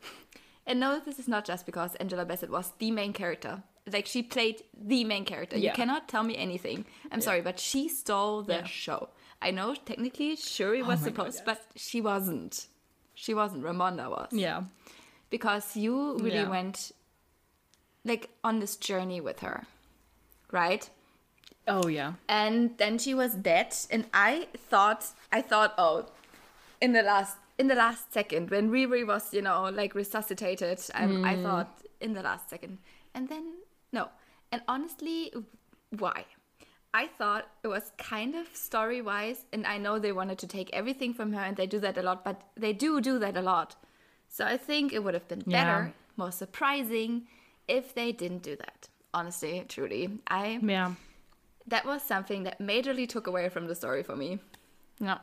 And no, this is not just because Angela Bassett was the main character. Like, she played the main character. Yeah. You cannot tell me anything. I'm sorry, but she stole the Yeah. show. I know technically Shuri was my God, supposed, yes. but she wasn't. she wasn't. Ramonda was. Yeah. Because you really Yeah. went like on this journey with her, right? Oh yeah. and then she was dead and i thought i thought oh in the last in the last second when riri was you know like resuscitated um, i thought in the last second and then no and honestly why i thought it was kind of story wise and i know they wanted to take everything from her and they do that a lot but they do do that a lot so i think it would have been better Yeah. more surprising if they didn't do that honestly truly i Yeah. that was something that majorly took away from the story for me. No.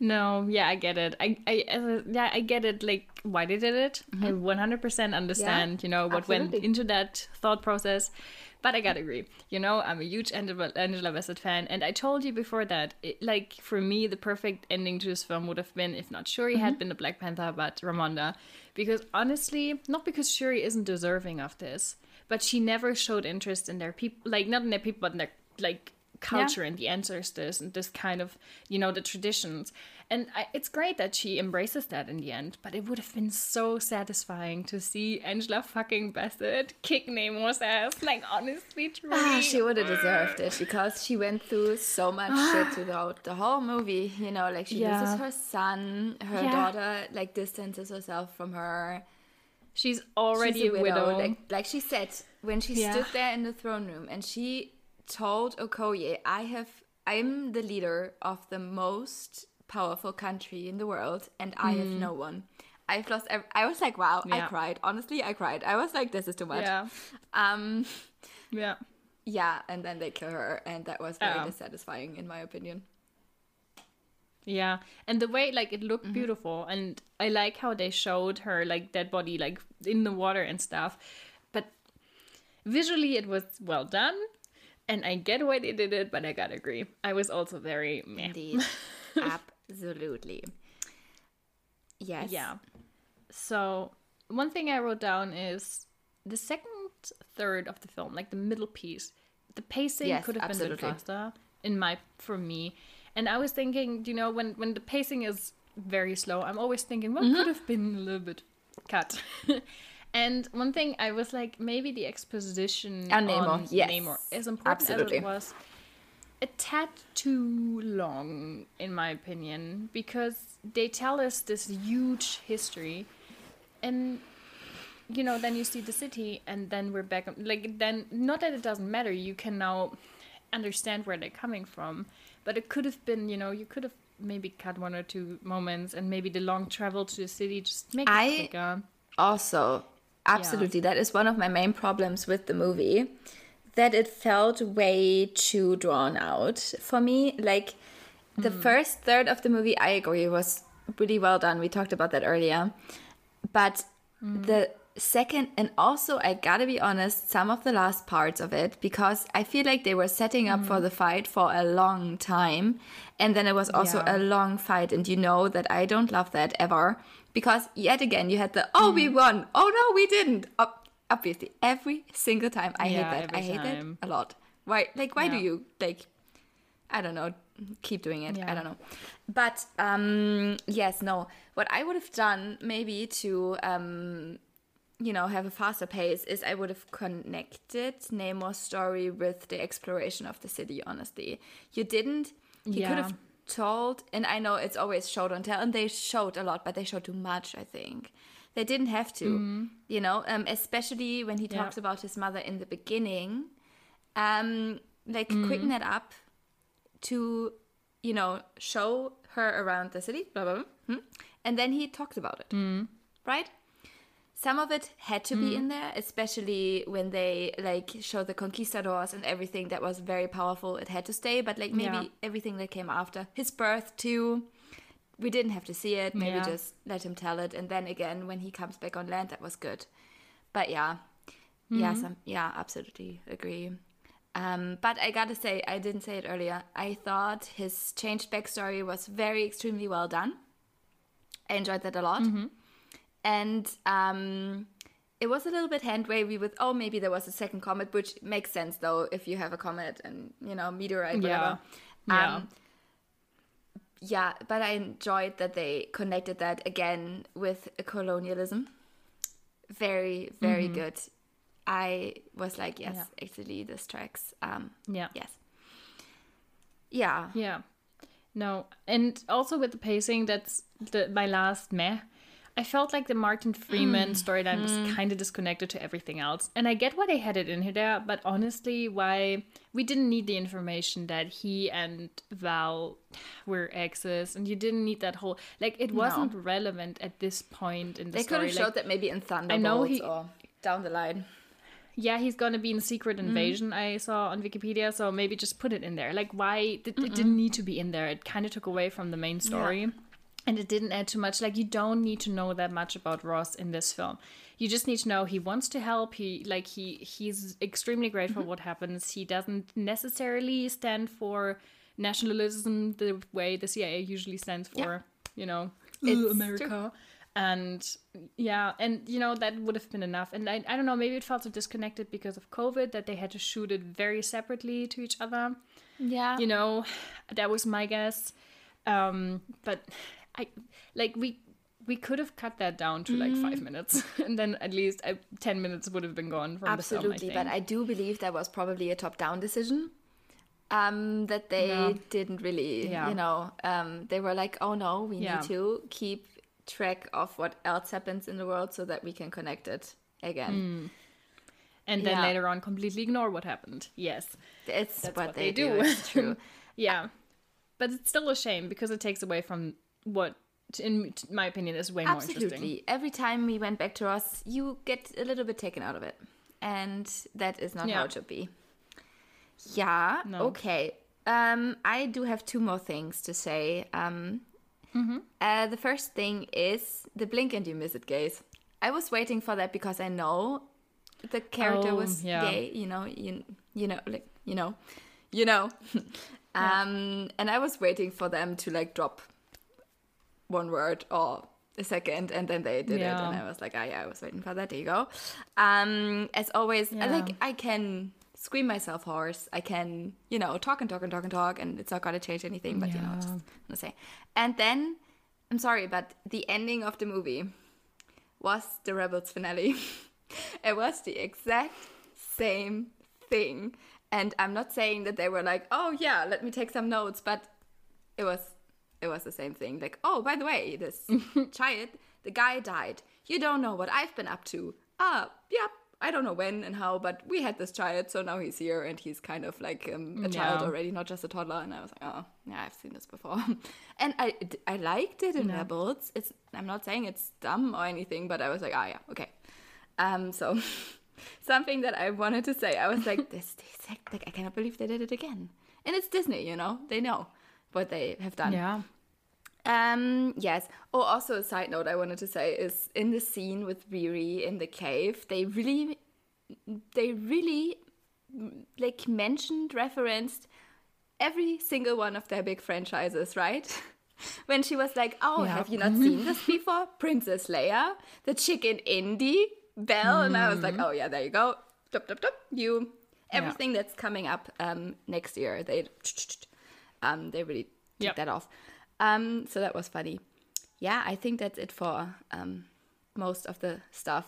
No, yeah, I get it. I, I, uh, yeah, I get it. Like why they did it. I 100% understand. you know what went Mm-hmm. into that thought process. But I gotta agree. You know, I'm a huge Angela, Angela Bassett fan, and I told you before that, it, like for me, the perfect ending to this film would have been if not Shuri Mm-hmm. had been the Black Panther, but Ramonda, because honestly, not because Shuri isn't deserving of this, but she never showed interest in their people, like not in their people, but in their like culture and the ancestors and this kind of you know the traditions and I, it's great that she embraces that in the end but it would have been so satisfying to see angela fucking bassett kick nemo's ass like honestly truly Ah, she would have deserved it because she went through so much shit throughout the whole movie. You know, like she Yeah. loses her son, her Yeah. daughter like distances herself from her. she's already She's a widow, Like, like she said when she Yeah. stood there in the throne room and she told Okoye, "I have, I'm the leader of the most powerful country in the world, and I have no one." I've lost. I was like, "Wow!" I Mm. Cried. Honestly, I cried. I was like, "This is too much." yeah Um. yeah Yeah, and then they kill her, and that was very Oh. dissatisfying, in my opinion. Yeah, and the way like it Mm-hmm. looked beautiful, and I like how they showed her like dead body like in the water and stuff. But visually, it was well done, and I get why they did it. But I gotta agree, I was also very meh. Indeed, absolutely. Yes. Yeah. So one thing I wrote down is the second third of the film, like the middle piece, the pacing Yes, could have been a bit faster in my for me. And I was thinking, you know, when when the pacing is very slow, I'm always thinking what Mm-hmm. could have been a little bit cut. and one thing I was like, maybe the exposition On Namor, on yes. Namor, as important Absolutely. as it was, a tad too long, in my opinion, because they tell us this huge history, and you know, then you see the city, and then we're back. Like then, not that it doesn't matter. You can now understand where they're coming from, but it could have been, you know, you could have maybe cut one or two moments, and maybe the long travel to the city just make it I- quicker. Also, absolutely, that is one of my main problems with the movie. That it felt way too drawn out for me. Like the mm. first third of the movie, I agree, was really well done. We talked about that earlier. But mm. the second, and also, I gotta be honest, some of the last parts of it, because I feel like they were setting up for the fight for a long time. And then it was also Yeah. a long fight. And you know that I don't love that ever. Because yet again, you had the, oh, we won. Oh, no, we didn't. Ob- obviously, every single time. I Yeah, hate that. I hate time. that a lot. Why? Like, why do you, like, I don't know, keep doing it. I don't know. But um yes, no. What I would have done maybe to um you know, have a faster pace is I would have connected Namor's story with the exploration of the city, honestly. You didn't he could Yeah. have told and I know it's always show don't tell and they showed a lot, but they showed too much, I think. They didn't have to, you know, um, especially when he. Yeah. talks about his mother in the beginning. Um, like quicken Mm-hmm. it up to, you know, show her around the city, blah, blah, blah, hmm? and then he talked about it, Mm. right? Some of it had to be hmm. in there, especially when they like show the conquistadors and everything that was very powerful. It had to stay, but like maybe Yeah. everything that came after his birth too, we didn't have to see it. Maybe Yeah. just let him tell it, and then again when he comes back on land, that was good. But yeah, yeah, hmm. some yeah, absolutely agree. Um, but I gotta say, I didn't say it earlier. I thought his changed backstory was very extremely well done. I enjoyed that a lot, mm-hmm. And um, it was a little bit hand wavy with oh maybe there was a second comet, which makes sense though if you have a comet and you know meteorite whatever. Yeah. Yeah. Um, yeah, but I enjoyed that they connected that again with colonialism. Very, very good. I was like, yes, Yeah. actually, this tracks. Um, Yeah. yes. Yeah. Yeah. No, and also with the pacing, that's the my last meh. I felt like the Martin Freeman mm. storyline was mm-hmm. kind of disconnected to everything else. And I get why they had it in here there, but honestly, why we didn't need the information that he and Val were exes, and you didn't need that whole like it wasn't relevant at this point in the story. They could have Like, showed that maybe in Thunderbolts know he- or down the line. yeah, he's gonna be in Secret mm-hmm. Invasion. I saw on Wikipedia, so maybe just put it in there. Like, why it, it didn't need to be in there? It kind of took away from the main story, and it didn't add too much. Like, you don't need to know that much about Ross in this film. You just need to know he wants to help. He like he he's extremely grateful for what happens. He doesn't necessarily stand for nationalism the way the CIA usually stands for. You know, "Ugh, America and yeah and you know that would have been enough and I, I don't know maybe it felt so disconnected because of covid that they had to shoot it very separately to each other Yeah. you know that was my guess um but i like we we could have cut that down to like five minutes and then at least uh, 10 minutes would have been gone from Absolutely, the film, I but. I do believe that was probably a top-down decision. Um, that they Yeah. didn't really, Yeah. you know, um, they were like, "Oh no, we Yeah. need to keep track of what else happens in the world so that we can connect it again." and then yeah. later on completely ignore what happened yes It's That's what, what they, they do. do. It's true. yeah but it's still a shame because it takes away from what in my opinion is way more interesting Absolutely. Every time we went back to Ross, you get a little bit taken out of it, and that is not how Yeah. it should be. Yeah. No. Okay. Um, I do have two more things to say. Um, Mm-hmm. uh, the first thing is the blink and you miss it gaze. I was waiting for that because I know the character Oh, was yeah. gay. You know, you you know, like you know, you know. um, and I was waiting for them to like drop one word or a second and then they did it and i was like ah yeah i was waiting for that there you go. Um as always I Yeah. like i can scream myself hoarse. I can you know talk and talk and talk and talk and it's not gonna change anything but you know just gonna say. And then i'm sorry but the ending of the movie was the rebels finale. It was the exact same thing. And i'm not saying that they were like oh yeah let me take some notes but it was it was the same thing. Like oh by the way this child the guy died. You don't know what i've been up to. Ah yep i don't know when and how but we had this child so now he's here and he's kind of like um, a child already not just a toddler. And i was like oh yeah i've seen this before. And i i liked it in rebels. It's i'm not saying it's dumb or anything but i was like ah yeah okay. Um so something that i wanted to say i was like this, this like i cannot believe they did it again. And it's disney you know? They know what they have done yeah um, yes. Oh, also a side note I wanted to say is in the scene with Riri in the cave, they really, they really, mm, like mentioned, referenced every single one of their big franchises, right? when she was like, "Oh, Yeah. have you not seen this before? Princess Leia, the chicken Indy, Belle," and I was like, "Oh yeah, there you go. Dup, dup, dup. You everything that's coming up um, next year, they, um, they really took Yep. that off." Um, so that was funny. Yeah, I think that's it for um, most of the stuff.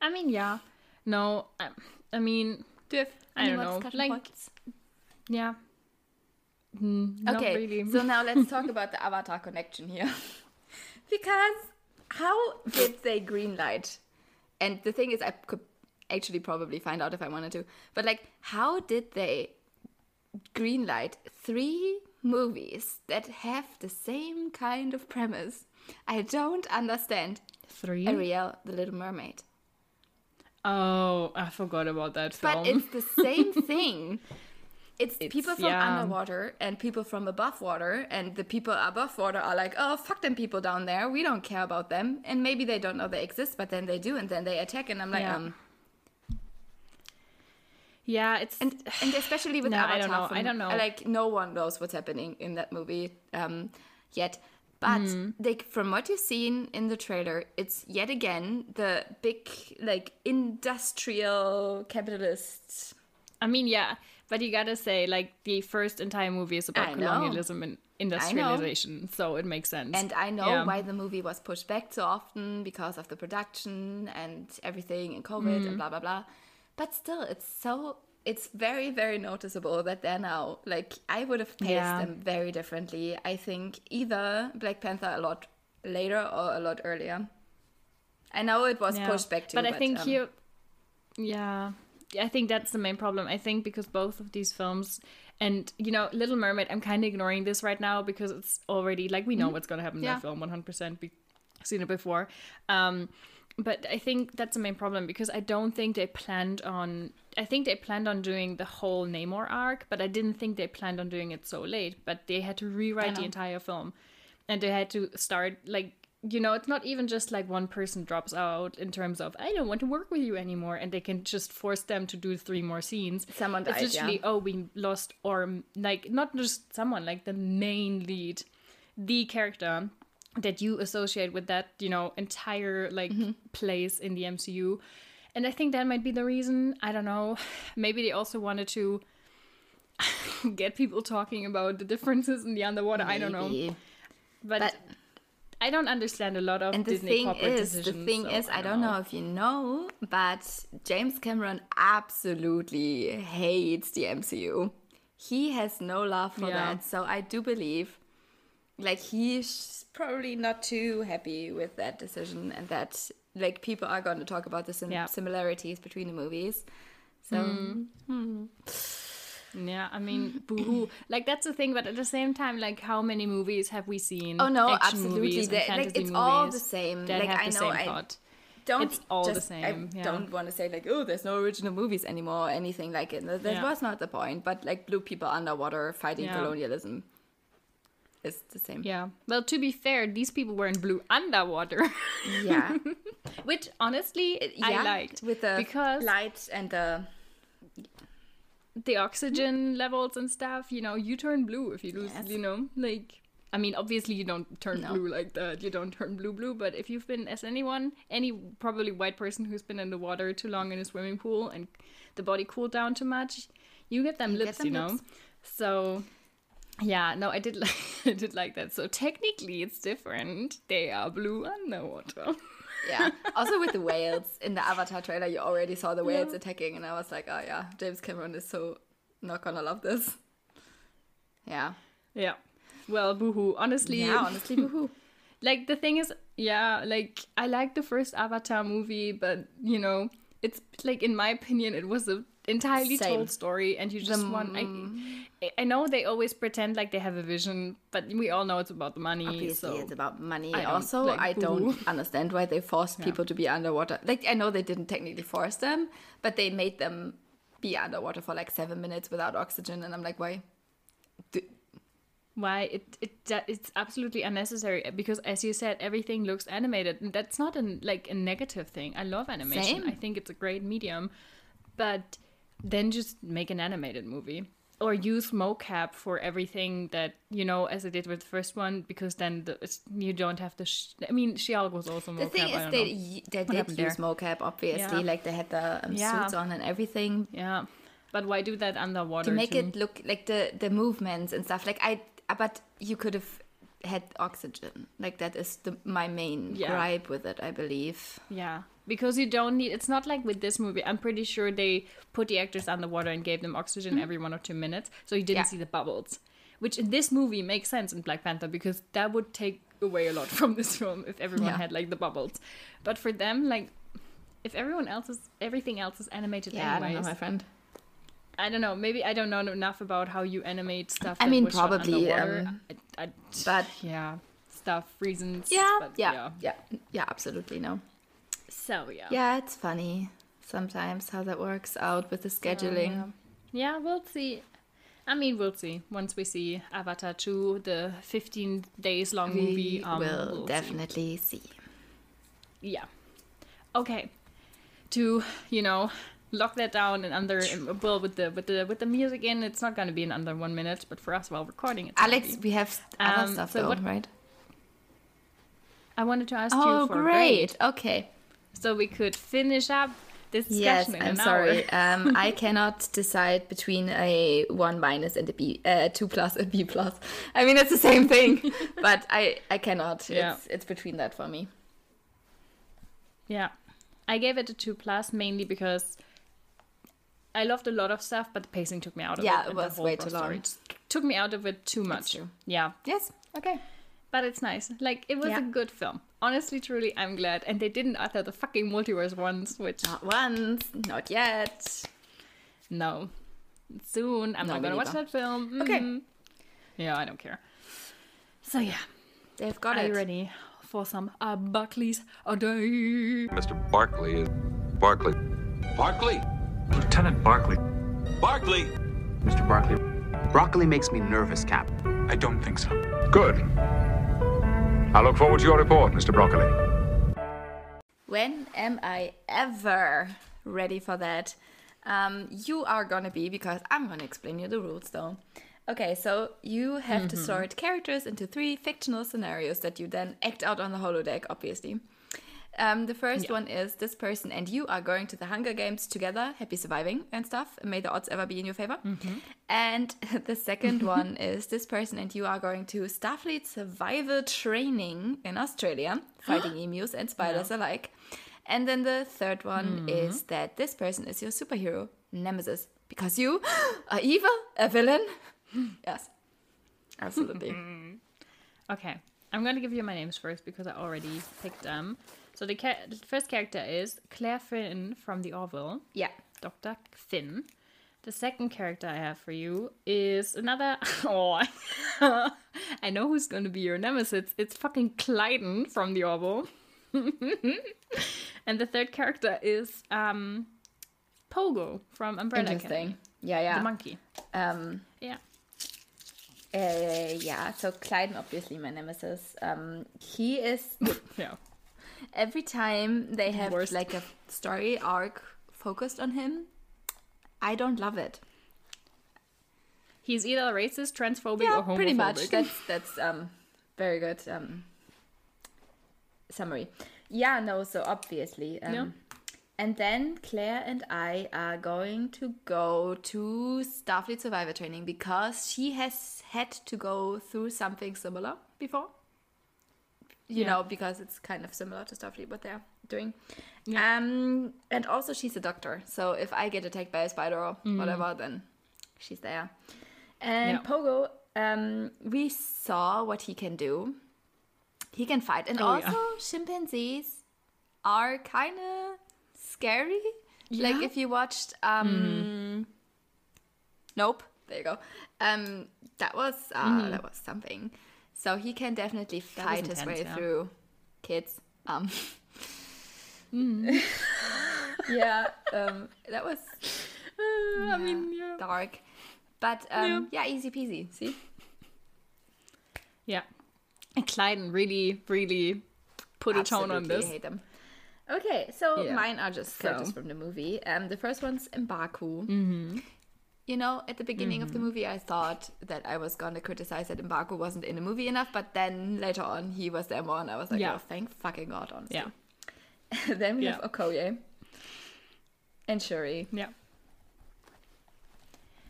I mean, yeah. No, I, I mean, Do you have I don't more know, discussion like- points? yeah. Mm, not Okay, really. so now let's talk about the Avatar connection here. because how did they greenlight? And the thing is, I could actually probably find out if I wanted to. But like, how did they greenlight three movies that have the same kind of premise? I don't understand. Three. Ariel, the Little Mermaid. Oh, I forgot about that film. But it's the same thing. It's, It's- people from yeah. underwater and people from above water, and the people above water are like, oh, fuck them people down there. We don't care about them. And maybe they don't know they exist, but then they do, and then they attack, and I'm like, Yeah. um. Yeah, it's And, and especially with No, I Avatar, don't know. I don't know. Like, no one knows what's happening in that movie um, yet. But Hmm. like from what you've seen in the trailer, it's yet again the big like industrial capitalists I mean, yeah, But you gotta say, like the first entire movie is about I know. colonialism and industrialization, so it makes sense. And I know Yeah. why the movie was pushed back so often because of the production and everything and COVID Mm. and blah blah blah. But still, it's so it's very very noticeable that they're now like I would have paced Yeah. them very differently. I think either Black Panther a lot later or a lot earlier. I know it was Yeah. pushed back too, but I think um, here, yeah, I think that's the main problem. I think because both of these films, and you know, Little Mermaid, I'm kind of ignoring this right now because it's already like we know what's gonna happen in Mm-hmm. That film 100. percent We've seen it before. Um, but I think that's the main problem because I don't think they planned on. I think they planned on doing the whole Namor arc, but I didn't think they planned on doing it so late. But they had to rewrite the entire film, and they had to start like you know it's not even just like one person drops out in terms of I don't want to work with you anymore, and they can just force them to do three more scenes. Someone it's literally yeah. oh we lost or like not just someone like the main lead, the character that you associate with that you know entire like Mm-hmm. place in the MCU. And I think that might be the reason. I don't know. Maybe they also wanted to get people talking about the differences in the underwater. I don't know. But, But- I don't understand a lot of And the Disney thing is, the thing so is, I don't know if you know, but James Cameron absolutely hates the MCU. He has no love for Yeah. that. So I do believe, like, he's probably not too happy with that decision, and that like people are going to talk about the sim- Yeah. similarities between the movies. So mm-hmm. hmm. Yeah, I mean, boohoo. Like that's the thing, but at the same time, like how many movies have we seen? Oh, no, action absolutely. movies and They- like, it's all the same. Like, I know I- plot. don't It's all the same, I yeah. don't want to say like, oh, there's no original movies anymore or anything like it. That Yeah. was not the point. But like blue people underwater fighting colonialism is the same. Yeah. Well, to be fair, these people were in blue underwater, Yeah. which honestly I liked with the because light and the the oxygen levels and stuff. You know, you turn blue if you lose. Yes. You know, like. I mean, obviously you don't turn No. blue like that. You don't turn blue blue. But if you've been, as anyone, any probably white person who's been in the water too long in a swimming pool and the body cooled down too much, you get them You get lips, them you know. lips. So, yeah, no, I did like I did like that. So technically, it's different. They are blue underwater. yeah. Also with the whales in the Avatar trailer, you already saw the whales attacking, and I was like, oh yeah, James Cameron is so not gonna love this. Yeah. yeah. Well, boohoo. Honestly, Yeah. Honestly, woohoo. like the thing is yeah like i like the first avatar movie but you know it's like in my opinion it was a entirely Same. told story and you just want I, mm. I know they always pretend like they have a vision but we all know it's about the money Obviously, so it's about money. I also, like, I don't understand why they forced people to be underwater. Like, I know they didn't technically force them, but they made them be underwater for like seven minutes without oxygen, and I'm like, why? D- why it, it it's absolutely unnecessary uh, because as you said everything looks animated and that's not an like a negative thing i love animation Same. i think it's a great medium but then just make an animated movie or use mocap for everything that you know as i did with the first one because then the, it's, you don't have to sh- i mean She-Hulk was also mocap The thing is, they they did use there? mocap, obviously. Yeah. Like they had the um, Yeah. suits on and everything yeah but why do that underwater to make it look like the the movements and stuff. Like I, but you could have had oxygen. Like that is the my main Yeah. gripe with it. I believe. Yeah, because you don't need. It's not like with this movie. I'm pretty sure they put the actors underwater and gave them oxygen every one or two minutes, so you didn't Yeah. see the bubbles. Which in this movie makes sense in Black Panther because that would take away a lot from this film if everyone Yeah. had like the bubbles. But for them, like, if everyone else is everything else is animated Yeah, I don't know, my friend. I don't know. Maybe I don't know enough about how you animate stuff. I mean, probably, um, I, I, but- yeah, stuff reasons. Yeah, but yeah, yeah, yeah, absolutely no. So yeah. Yeah, it's funny sometimes how that works out with the scheduling. Yeah. Yeah, we'll see. I mean, we'll see once we see Avatar 2, the 15 days long we movie. Um, will we'll definitely see. Yeah. Okay. To you know lock that down and under well with the with the with the music in, it's not going to be in under one minute, but for us while recording, gonna Alex, we have other Um, stuff so though, what- right? I wanted to ask Oh, you for great. grade, Okay. So we could finish up this Yes, discussion in I'm sorry. um, I cannot decide between a one minus and a B, uh, two plus and B plus. I mean, it's the same thing, but I I cannot. Yeah. It's it's between that for me. Yeah, I gave it a two plus mainly because I loved a lot of stuff, but the pacing took me out of Yeah, it. it was way too long. Took me out of it too much. Yeah, Yes. Okay. but it's nice. Like it was Yeah. a good film. Honestly, truly, I'm glad. And they didn't utter the fucking multiverse once, which Not once. Not yet. no, soon I'm No, not gonna watch that film. Okay. Mhm. Yeah, I don't care. So yeah, They've got are it. you ready for some uh, Buckley's a day? Mr. Barclay is Barclay. Barclay! Lieutenant Barclay. Barclay! Mr. Barclay. Broccoli makes me nervous, Cap. I don't think so. Good. I look forward to your report, Mr. Broccoli. When am I ever ready for that? Um, you are gonna be because I'm gonna explain you the rules though. Okay, so you have to sort characters into three fictional scenarios that you then act out on the holodeck, obviously. Um, the first one is this person and you are going to the Hunger Games together, happy surviving and stuff. May the odds ever be in your favor. And the second one is this person and you are going to Starfleet survival training in Australia, fighting emus and spiders alike. And then the third one is that this person is your superhero, Nemesis, because you are evil, a villain. yes, absolutely. Okay, I'm going to give you my names first because I already picked them. So the, ca- the first character is Claire Finn from The Orville, yeah. Dr. Finn. The second character I have for you is another. Oh, I know who's going to be your nemesis. It's fucking Klyden from The Orville. and the third character is um, Pogo from Umbrella Interesting. Academy. Yeah, yeah. The monkey. Um, Yeah. uh, yeah, so Klyden, obviously my nemesis. Um, he is Yeah. Every time they have Worst. like a story arc focused on him, I don't love it. He's either racist, transphobic, Yeah, or homophobic. pretty much. That's that's um very good um summary. Yeah, no, so obviously. Um, Yeah. And then Claire and I are going to go to Starfleet Survivor Training because she has had to go through something similar before. You Yeah. know, because it's kind of similar to Starfleet what they're doing. Um, and also she's a doctor, so if I get attacked by a spider or whatever, then she's there. And Yeah. Pogo, um, we saw what he can do. He can fight, and Oh, also yeah. chimpanzees are kind of scary. Like if you watched, um, Nope, there you go. Um, that was uh, that was something. So he can definitely fight his way yeah. through kids. Um, Mm. yeah, um, that was I mean, yeah. dark, but um, yeah, easy peasy. See. Yeah. And Klyden really, really put a tone on Absolutely this. hate them. Okay, so Yeah. mine are just characters So- from the movie. Um, the first one's M'Baku. Mm-hmm. You know, at the beginning of the Mm-hmm. movie, I thought that I was gonna criticize that M'Baku wasn't in the movie enough, but then later on, he was there more, and I was like, Yeah. oh, thank fucking god, honestly. Yeah. then we Yeah. have Okoye and Shuri. Yeah.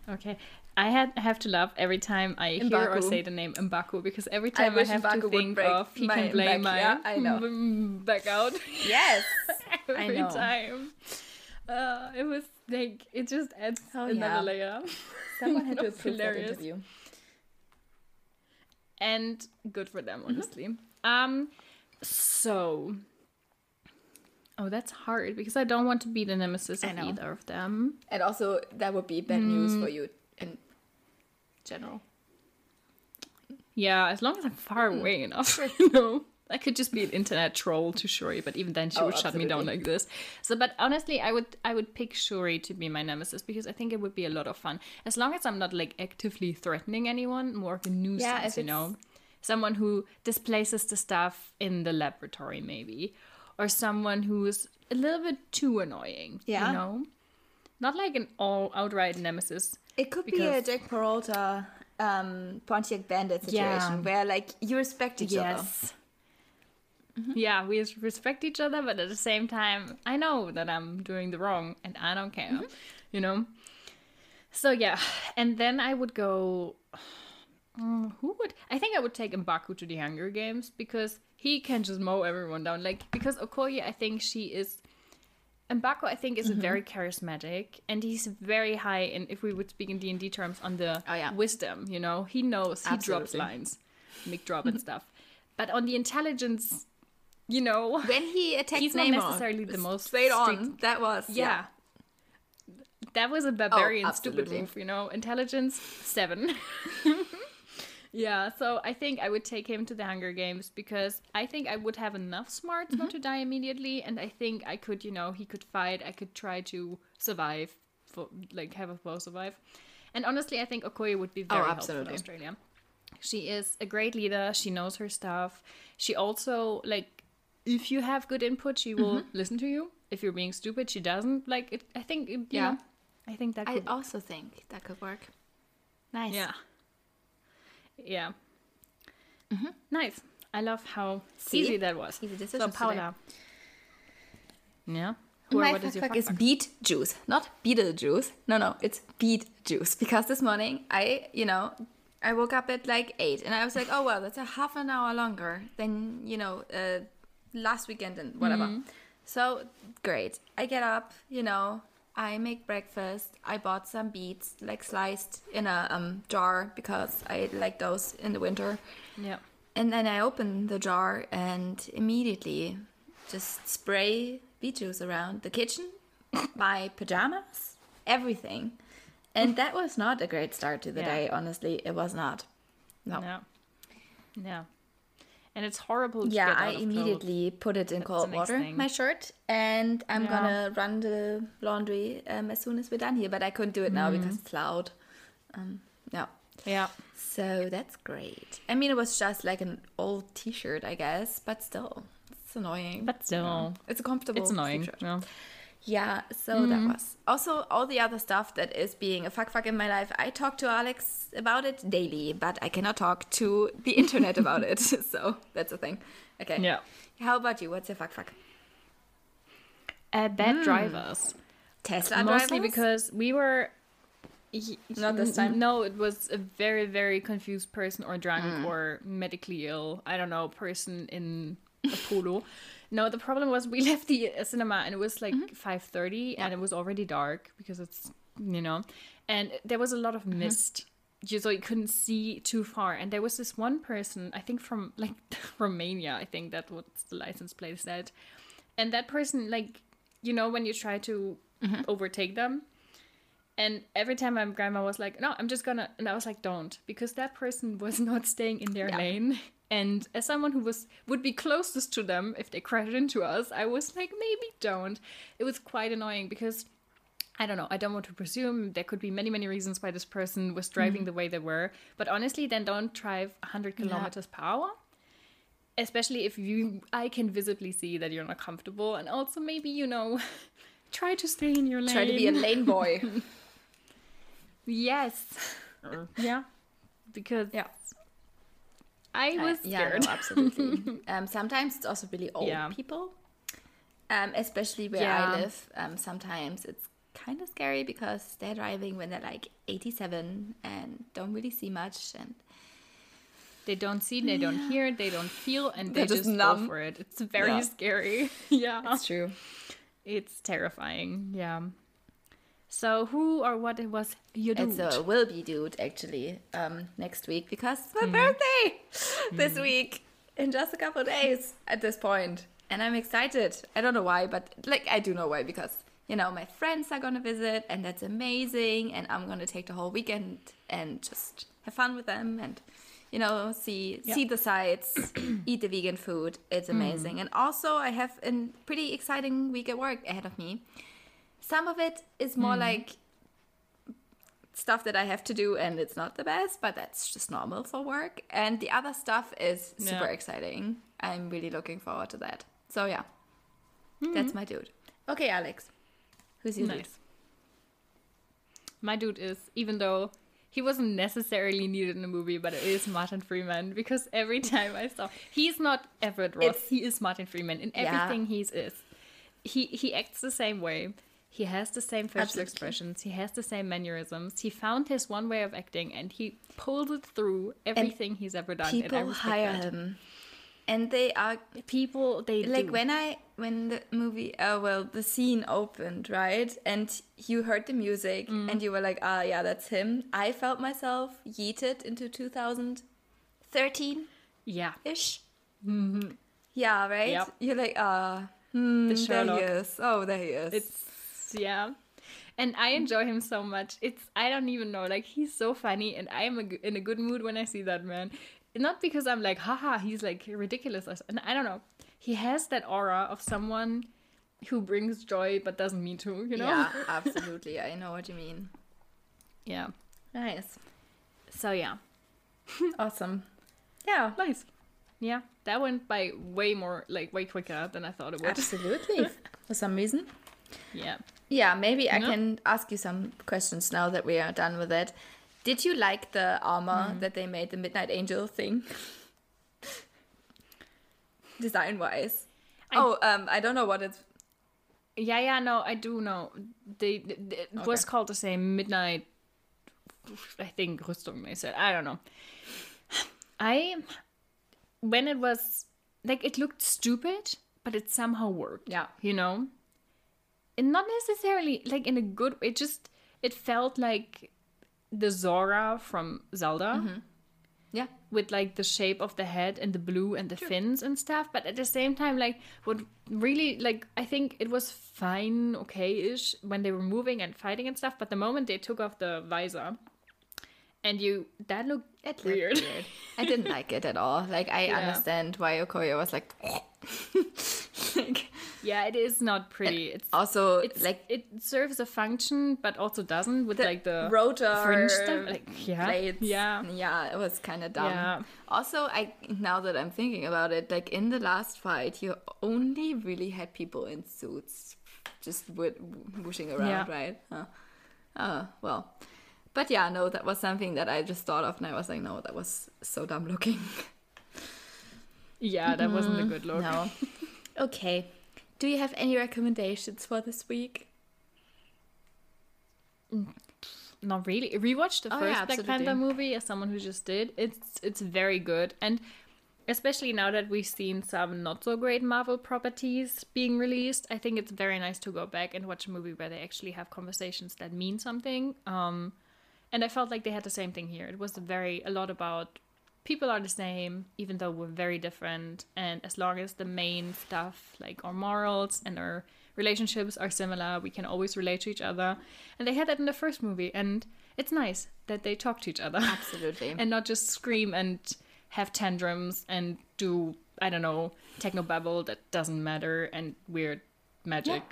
Okay. I had have to laugh every time I hear or say the name M'Baku because every time I, wish have M'Baku to think of he can back, my yeah, I know. back out Yes, I every know. time. Uh, it was like it just adds Oh, another yeah. layer. Someone had to approve that hilarious. interview. and good for them Mm-hmm. honestly um so oh that's hard because i don't want to be the nemesis of either of them And also, that would be bad news Mm. for you in general. yeah as long as i'm far Mm. away enough you know i could just be an internet troll to shuri but even then she Oh, would shut me down like this. So but honestly i would i would pick shuri to be my nemesis because i think it would be a lot of fun. As long as i'm not like actively threatening anyone more of a nuisance Yeah, you know? Someone who displaces the stuff in the laboratory maybe. Or someone who's a little bit too annoying Yeah. you know? Not like an all outright nemesis It could be a Jake Peralta, um, Pontiac Bandit situation Yeah. where like you respect each other. Yes yeah, we respect each other, but at the same time, I know that I'm doing the wrong and I don't care, mm-hmm. you know? So, yeah. And then I would go. Mm, who would. I think I would take M'Baku to the Hunger Games because he can just mow everyone down. Like, because Okoye, I think she is. M'Baku, I think, is mm-hmm. very charismatic, and he's very high. And if we would speak in D and D terms, on the Oh, yeah. wisdom, you know, he knows he drops lines, mic drop and stuff. But on the intelligence, you know, When he attacked He's not necessarily the most straight on. That was yeah. That was a barbarian stupid move, you know. Intelligence seven. yeah, so I think I would take him to the Hunger Games because I think I would have enough smarts Mm-hmm. not to die immediately, and I think I could, you know, he could fight. I could try to survive, for like have a both survive. And honestly, I think Okoye would be very helpful in. Australia. She is a great leader. She knows her stuff. She also like if you have good input, she will Mm-hmm. listen to you. If you're being stupid, she doesn't. Like it, I think it- Yeah. yeah. I think that I could also think that could work. Nice. yeah. Yeah. Nice. I love how Mm-hmm. See? easy that was. Easy So decisions today. Yeah. Who- My what is fuck your fuck fuck is beet juice, not beetle juice. No, no, it's beet juice. Because this morning I, you know, I woke up at like eight, and I was like, oh well, that's a half an hour longer than you know uh, last weekend and whatever. Mm-hmm. So great. I get up, you know, I make breakfast. I bought some beets, like sliced in a um, jar because I like those in the winter. Yeah. And then I open the jar and immediately just spray beet juice around the kitchen, my pajamas, everything. And that was not a great start to the Yeah. day, honestly. It was not. No. No. Yeah. And it's horrible to Yeah, get out I immediately put it in That's cold water, thing. my shirt, and I'm Yeah. gonna run the laundry um, as soon as we're done here. But I couldn't do it now Mm-hmm. because it's loud. Um, no. Yeah. So that's great. I mean, it was just like an old T-shirt, I guess, but still, it's annoying. But still. it's a comfortable. It's annoying. Yeah. Yeah. So that was also all the other stuff that is being a fuck fuck in my life. I talk to Alex about it daily, but I cannot talk to the internet about it. So that's the thing. Okay. Yeah. How about you? What's your fuck fuck? Uh, bad drivers. Tesla Mostly drivers? because we were. Not this n- time? No, it was a very, very confused person or drunk Mm. or medically ill. I don't know, person in a polo. no, the problem was we left the cinema and it was like Mm-hmm. 5.30 and it was already dark because it's, you know, and there was a lot of Mm-hmm. mist. You, so you couldn't see too far. And there was this one person, I think from like Romania, I think that what the license plate said. And that person, like, you know, when you try to Mm-hmm. overtake them, and every time my grandma was like, "No, I'm just gonna," and I was like, "Don't," because that person was not staying in their Yeah. lane. And as someone who was would be closest to them if they crashed into us, I was like, maybe don't. It was quite annoying because I don't know. I don't want to presume there could be many, many reasons why this person was driving mm-hmm. the way they were. But honestly, then don't drive 100 kilometers per hour. Especially if you, I can visibly see that you're not comfortable, and also maybe you know, try to stay in your lane. Try to be a lane boy. Yes. Uh. yeah. Because yeah. I was yeah, scared. no, absolutely. um, sometimes it's also really old Yeah. people, um, especially where Yeah. I live. Um, sometimes it's kind of scary because they're driving when they're like 87 and don't really see much. And they don't see, they don't hear, they don't feel, and they just, just go for it. It's very scary. yeah. it's true. It's terrifying. Yeah. So who or what it was your dude? It's a will be dude actually um, next week because it's my birthday this week in just a couple of days at this. And I'm excited. I don't know why, but like I do know why because you know my friends are gonna visit and that's amazing. And I'm gonna take the whole weekend and just have fun with them and you know see see the sights, eat the vegan food. It's Hmm. amazing. And also I have a pretty exciting week at work ahead of me. Some of it is more Hmm. like stuff that I have to do and it's not the best, but that's just normal for work. And the other stuff is super Yeah. exciting. I'm really looking forward to that. So yeah. That's my dude. Okay, Alex. Who's your dude? My dude is, even though he wasn't necessarily needed in the movie, but it is Martin Freeman because every time I saw, he's not Everett Ross. It's- he is Martin Freeman in Yeah. everything he is. He he acts the same way. He has the same facial Absolutely. expressions. He has the same mannerisms. He found his one way of acting, and he pulls it through everything he's ever done. and I People hire that. him, and they are People, they like do. when I when the movie uh well the scene opened right and you heard the music Mm. and you were like ah yeah that's him I felt myself yeeted into 2013 yeah, ish yeah right Yep. you're like ah hmm, the there he is oh there he is It's yeah. And I enjoy him so much. It's I don't even know. Like he's so funny, and I am a in a good mood when I see that man. Not because I'm like, haha, he's like ridiculous. And I don't know. He has that aura of someone who brings joy but doesn't mean to. You know? yeah absolutely I know what you mean yeah. nice So yeah, awesome yeah nice. Yeah, that went by way more like way quicker than I thought it would. absolutely for some reason yeah. Yeah, maybe I can ask you some questions now that we are done with it. Did you like the armor Hmm. that they made, the Midnight Angel thing? Design wise. Oh, um, I don't know what it's. Yeah, yeah, no, I do know. They, they- it was called the same midnight. I think Rüstung. They said I don't know. I when it was like it looked stupid, but it somehow worked. Yeah. you know, and not necessarily like in a good. It just it felt like the Zora from Zelda mm-hmm. Yeah. with like the shape of the head and the blue and the fins and stuff but at the same time like what really like i think it was fine okay-ish when they were moving and fighting and stuff but the moment they took off the visor and you that looked It looked weird, I didn't like it at all. Like, I Yeah. understand why Okoye was like. like yeah it is not pretty it's also, it's like, it serves a function but also doesn't with like the rotor fringe stuff like yeah blades. yeah yeah, it was kind of dumb. Yeah. Also, I now that I'm thinking about it, like in the last fight, you only really had people in suits, just whooshing around, Yeah. right? Huh. Oh well, but yeah, no, that was something that I just thought of, and I was like, no, that was so dumb looking. yeah that wasn't a good look No. okay. Do you have any recommendations for this week? not really rewatched the Oh, first yeah, black panther movie as someone who just did it's it's very good and especially now that we've seen some not so great marvel properties being released i think it's very nice to go back and watch a movie where they actually have conversations that mean something um and i felt like they had the same thing here. It was very a lot about people are the same even though we're very different. And as long as the main stuff like our morals and our relationships are similar we can always relate to each other. And they had that in the first movie. And it's nice that they talk to each other. Absolutely. and not just scream and have tantrums and do i don't know techno babble that doesn't matter and weird magic.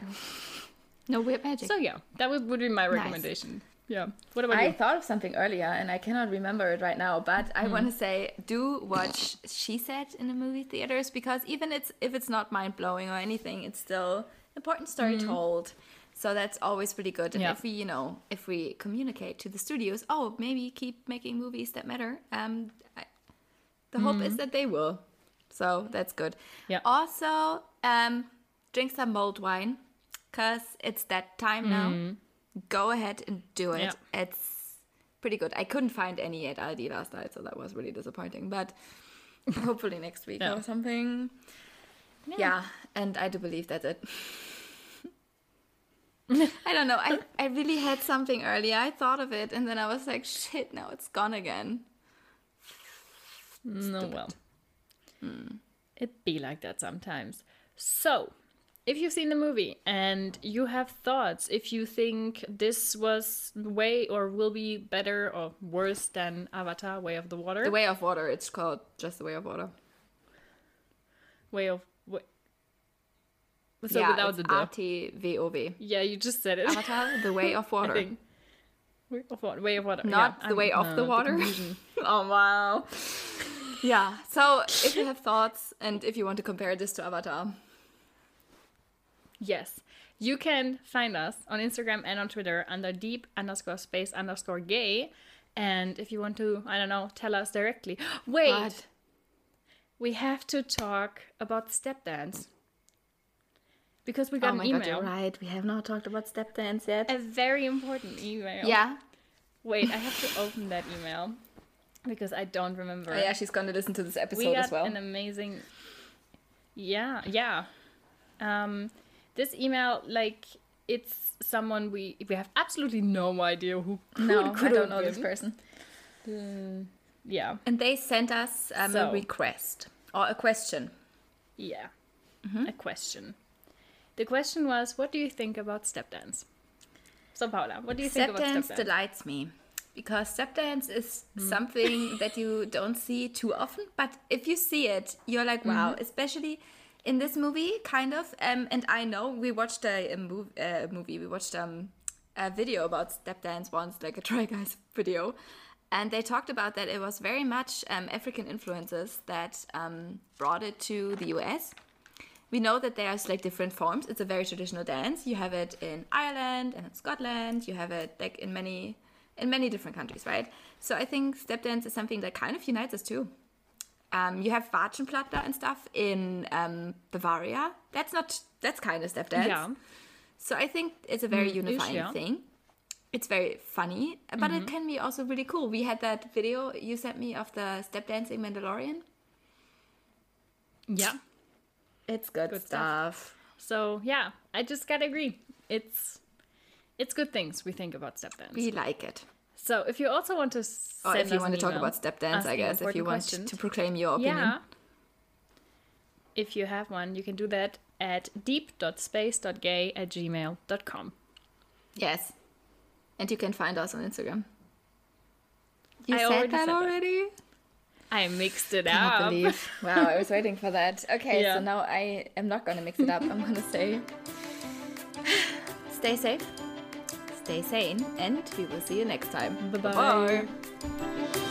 No weird magic. so yeah that would, would be my recommendation yeah what about I you thought of something earlier and I cannot remember it right now, but Hmm. I want to say do watch She Said in the movie theaters because even it's if it's not mind blowing or anything, it's still important story told. So that's always really good. And Hmm. Yeah. if we, you know, if we communicate to the studios, oh, maybe keep making movies that matter. Um, I, the hope is that they will. So that's good. Hmm. Yeah. Also, um, drink some mulled wine because it's that time now. Go ahead and do it. Yeah. It's pretty good. I couldn't find any at Aldi last night, so that was really disappointing. But hopefully next week Yeah. or something. Yeah. and I do believe that's it. I don't know. I, I really had something earlier. I thought of it, and then I was like, shit, now it's gone again. No, well. Hmm. It be like that sometimes. So, if you've seen the movie and you have thoughts, if you think this was way or will be better or worse than Avatar: Way of the Water, The Way of Water, it's called just The Way of Water. Way of wa- so yeah, without the duh. R-T-V-O-V. Yeah, you just said it. Avatar, The Way of Water. Way of water. Way of water. Not yeah, The Way I'm- of uh, the Water. confusion. oh, wow. Yeah, so if you have thoughts and if you want to compare this to Avatar, Yes. You can find us on Instagram and on Twitter under deep underscore space underscore gay. And if you want to, I don't know, tell us directly. Wait, What? we have to talk about step dance. Because we got Oh an email. god, you're right. We have not talked about step dance yet. A very important email. yeah. Wait, I have to open that email because I don't remember. Oh, yeah, she's gonna listen to this we episode got as well. an amazing. Yeah, yeah. Um, this email, like, it's someone we we have absolutely no idea who could, no, I could don't have know this been. person. Yeah, And they sent us um, So. a request or a question. yeah. Mm-hmm. A question. The question was, what do you think about step dance? So Paula, what do you think Step about dance step dance? delights me because step dance is Hmm. something that you don't see too often. But if you see it, you're like, wow, Mm-hmm. especially in this movie, kind of. Um, and I know we watched a, a mov- uh, movie, we watched um, a video about step dance once, like a Try Guys video. And they talked about that it was very much um, African influences that um, brought it to the US we know that there's like different forms. It's a very traditional dance. You have it in Ireland and in Scotland. You have it like in many in many different countries, right? So I think step dance is something that kind of unites us too. Um, you have Warzenplatte and stuff in um, Bavaria. That's not that's kind of step dance. Yeah. So I think it's a very Mm, unifying yeah. thing. It's very funny, but Mm-hmm. it can be also really cool. We had that video you sent me of the step dancing Mandalorian. Yeah. It's good, Good stuff. stuff. So yeah, I just gotta agree. It's it's good things we think about step dance. We like it. So if you also want to oh, send Or if you want to talk about step dance, I guess, if you want questions, to proclaim your opinion. yeah. If you have one, you can do that at deep.space.gay at gmail.com. Yes. And you can find us on Instagram. You I said already that said that. already? I mixed it Cannot up. believe. Wow, I was waiting for that. Okay, Yeah. so now I am not gonna mix it up. I'm gonna say stay safe, stay sane, and we will see you next time. Bye-bye. Bye-bye.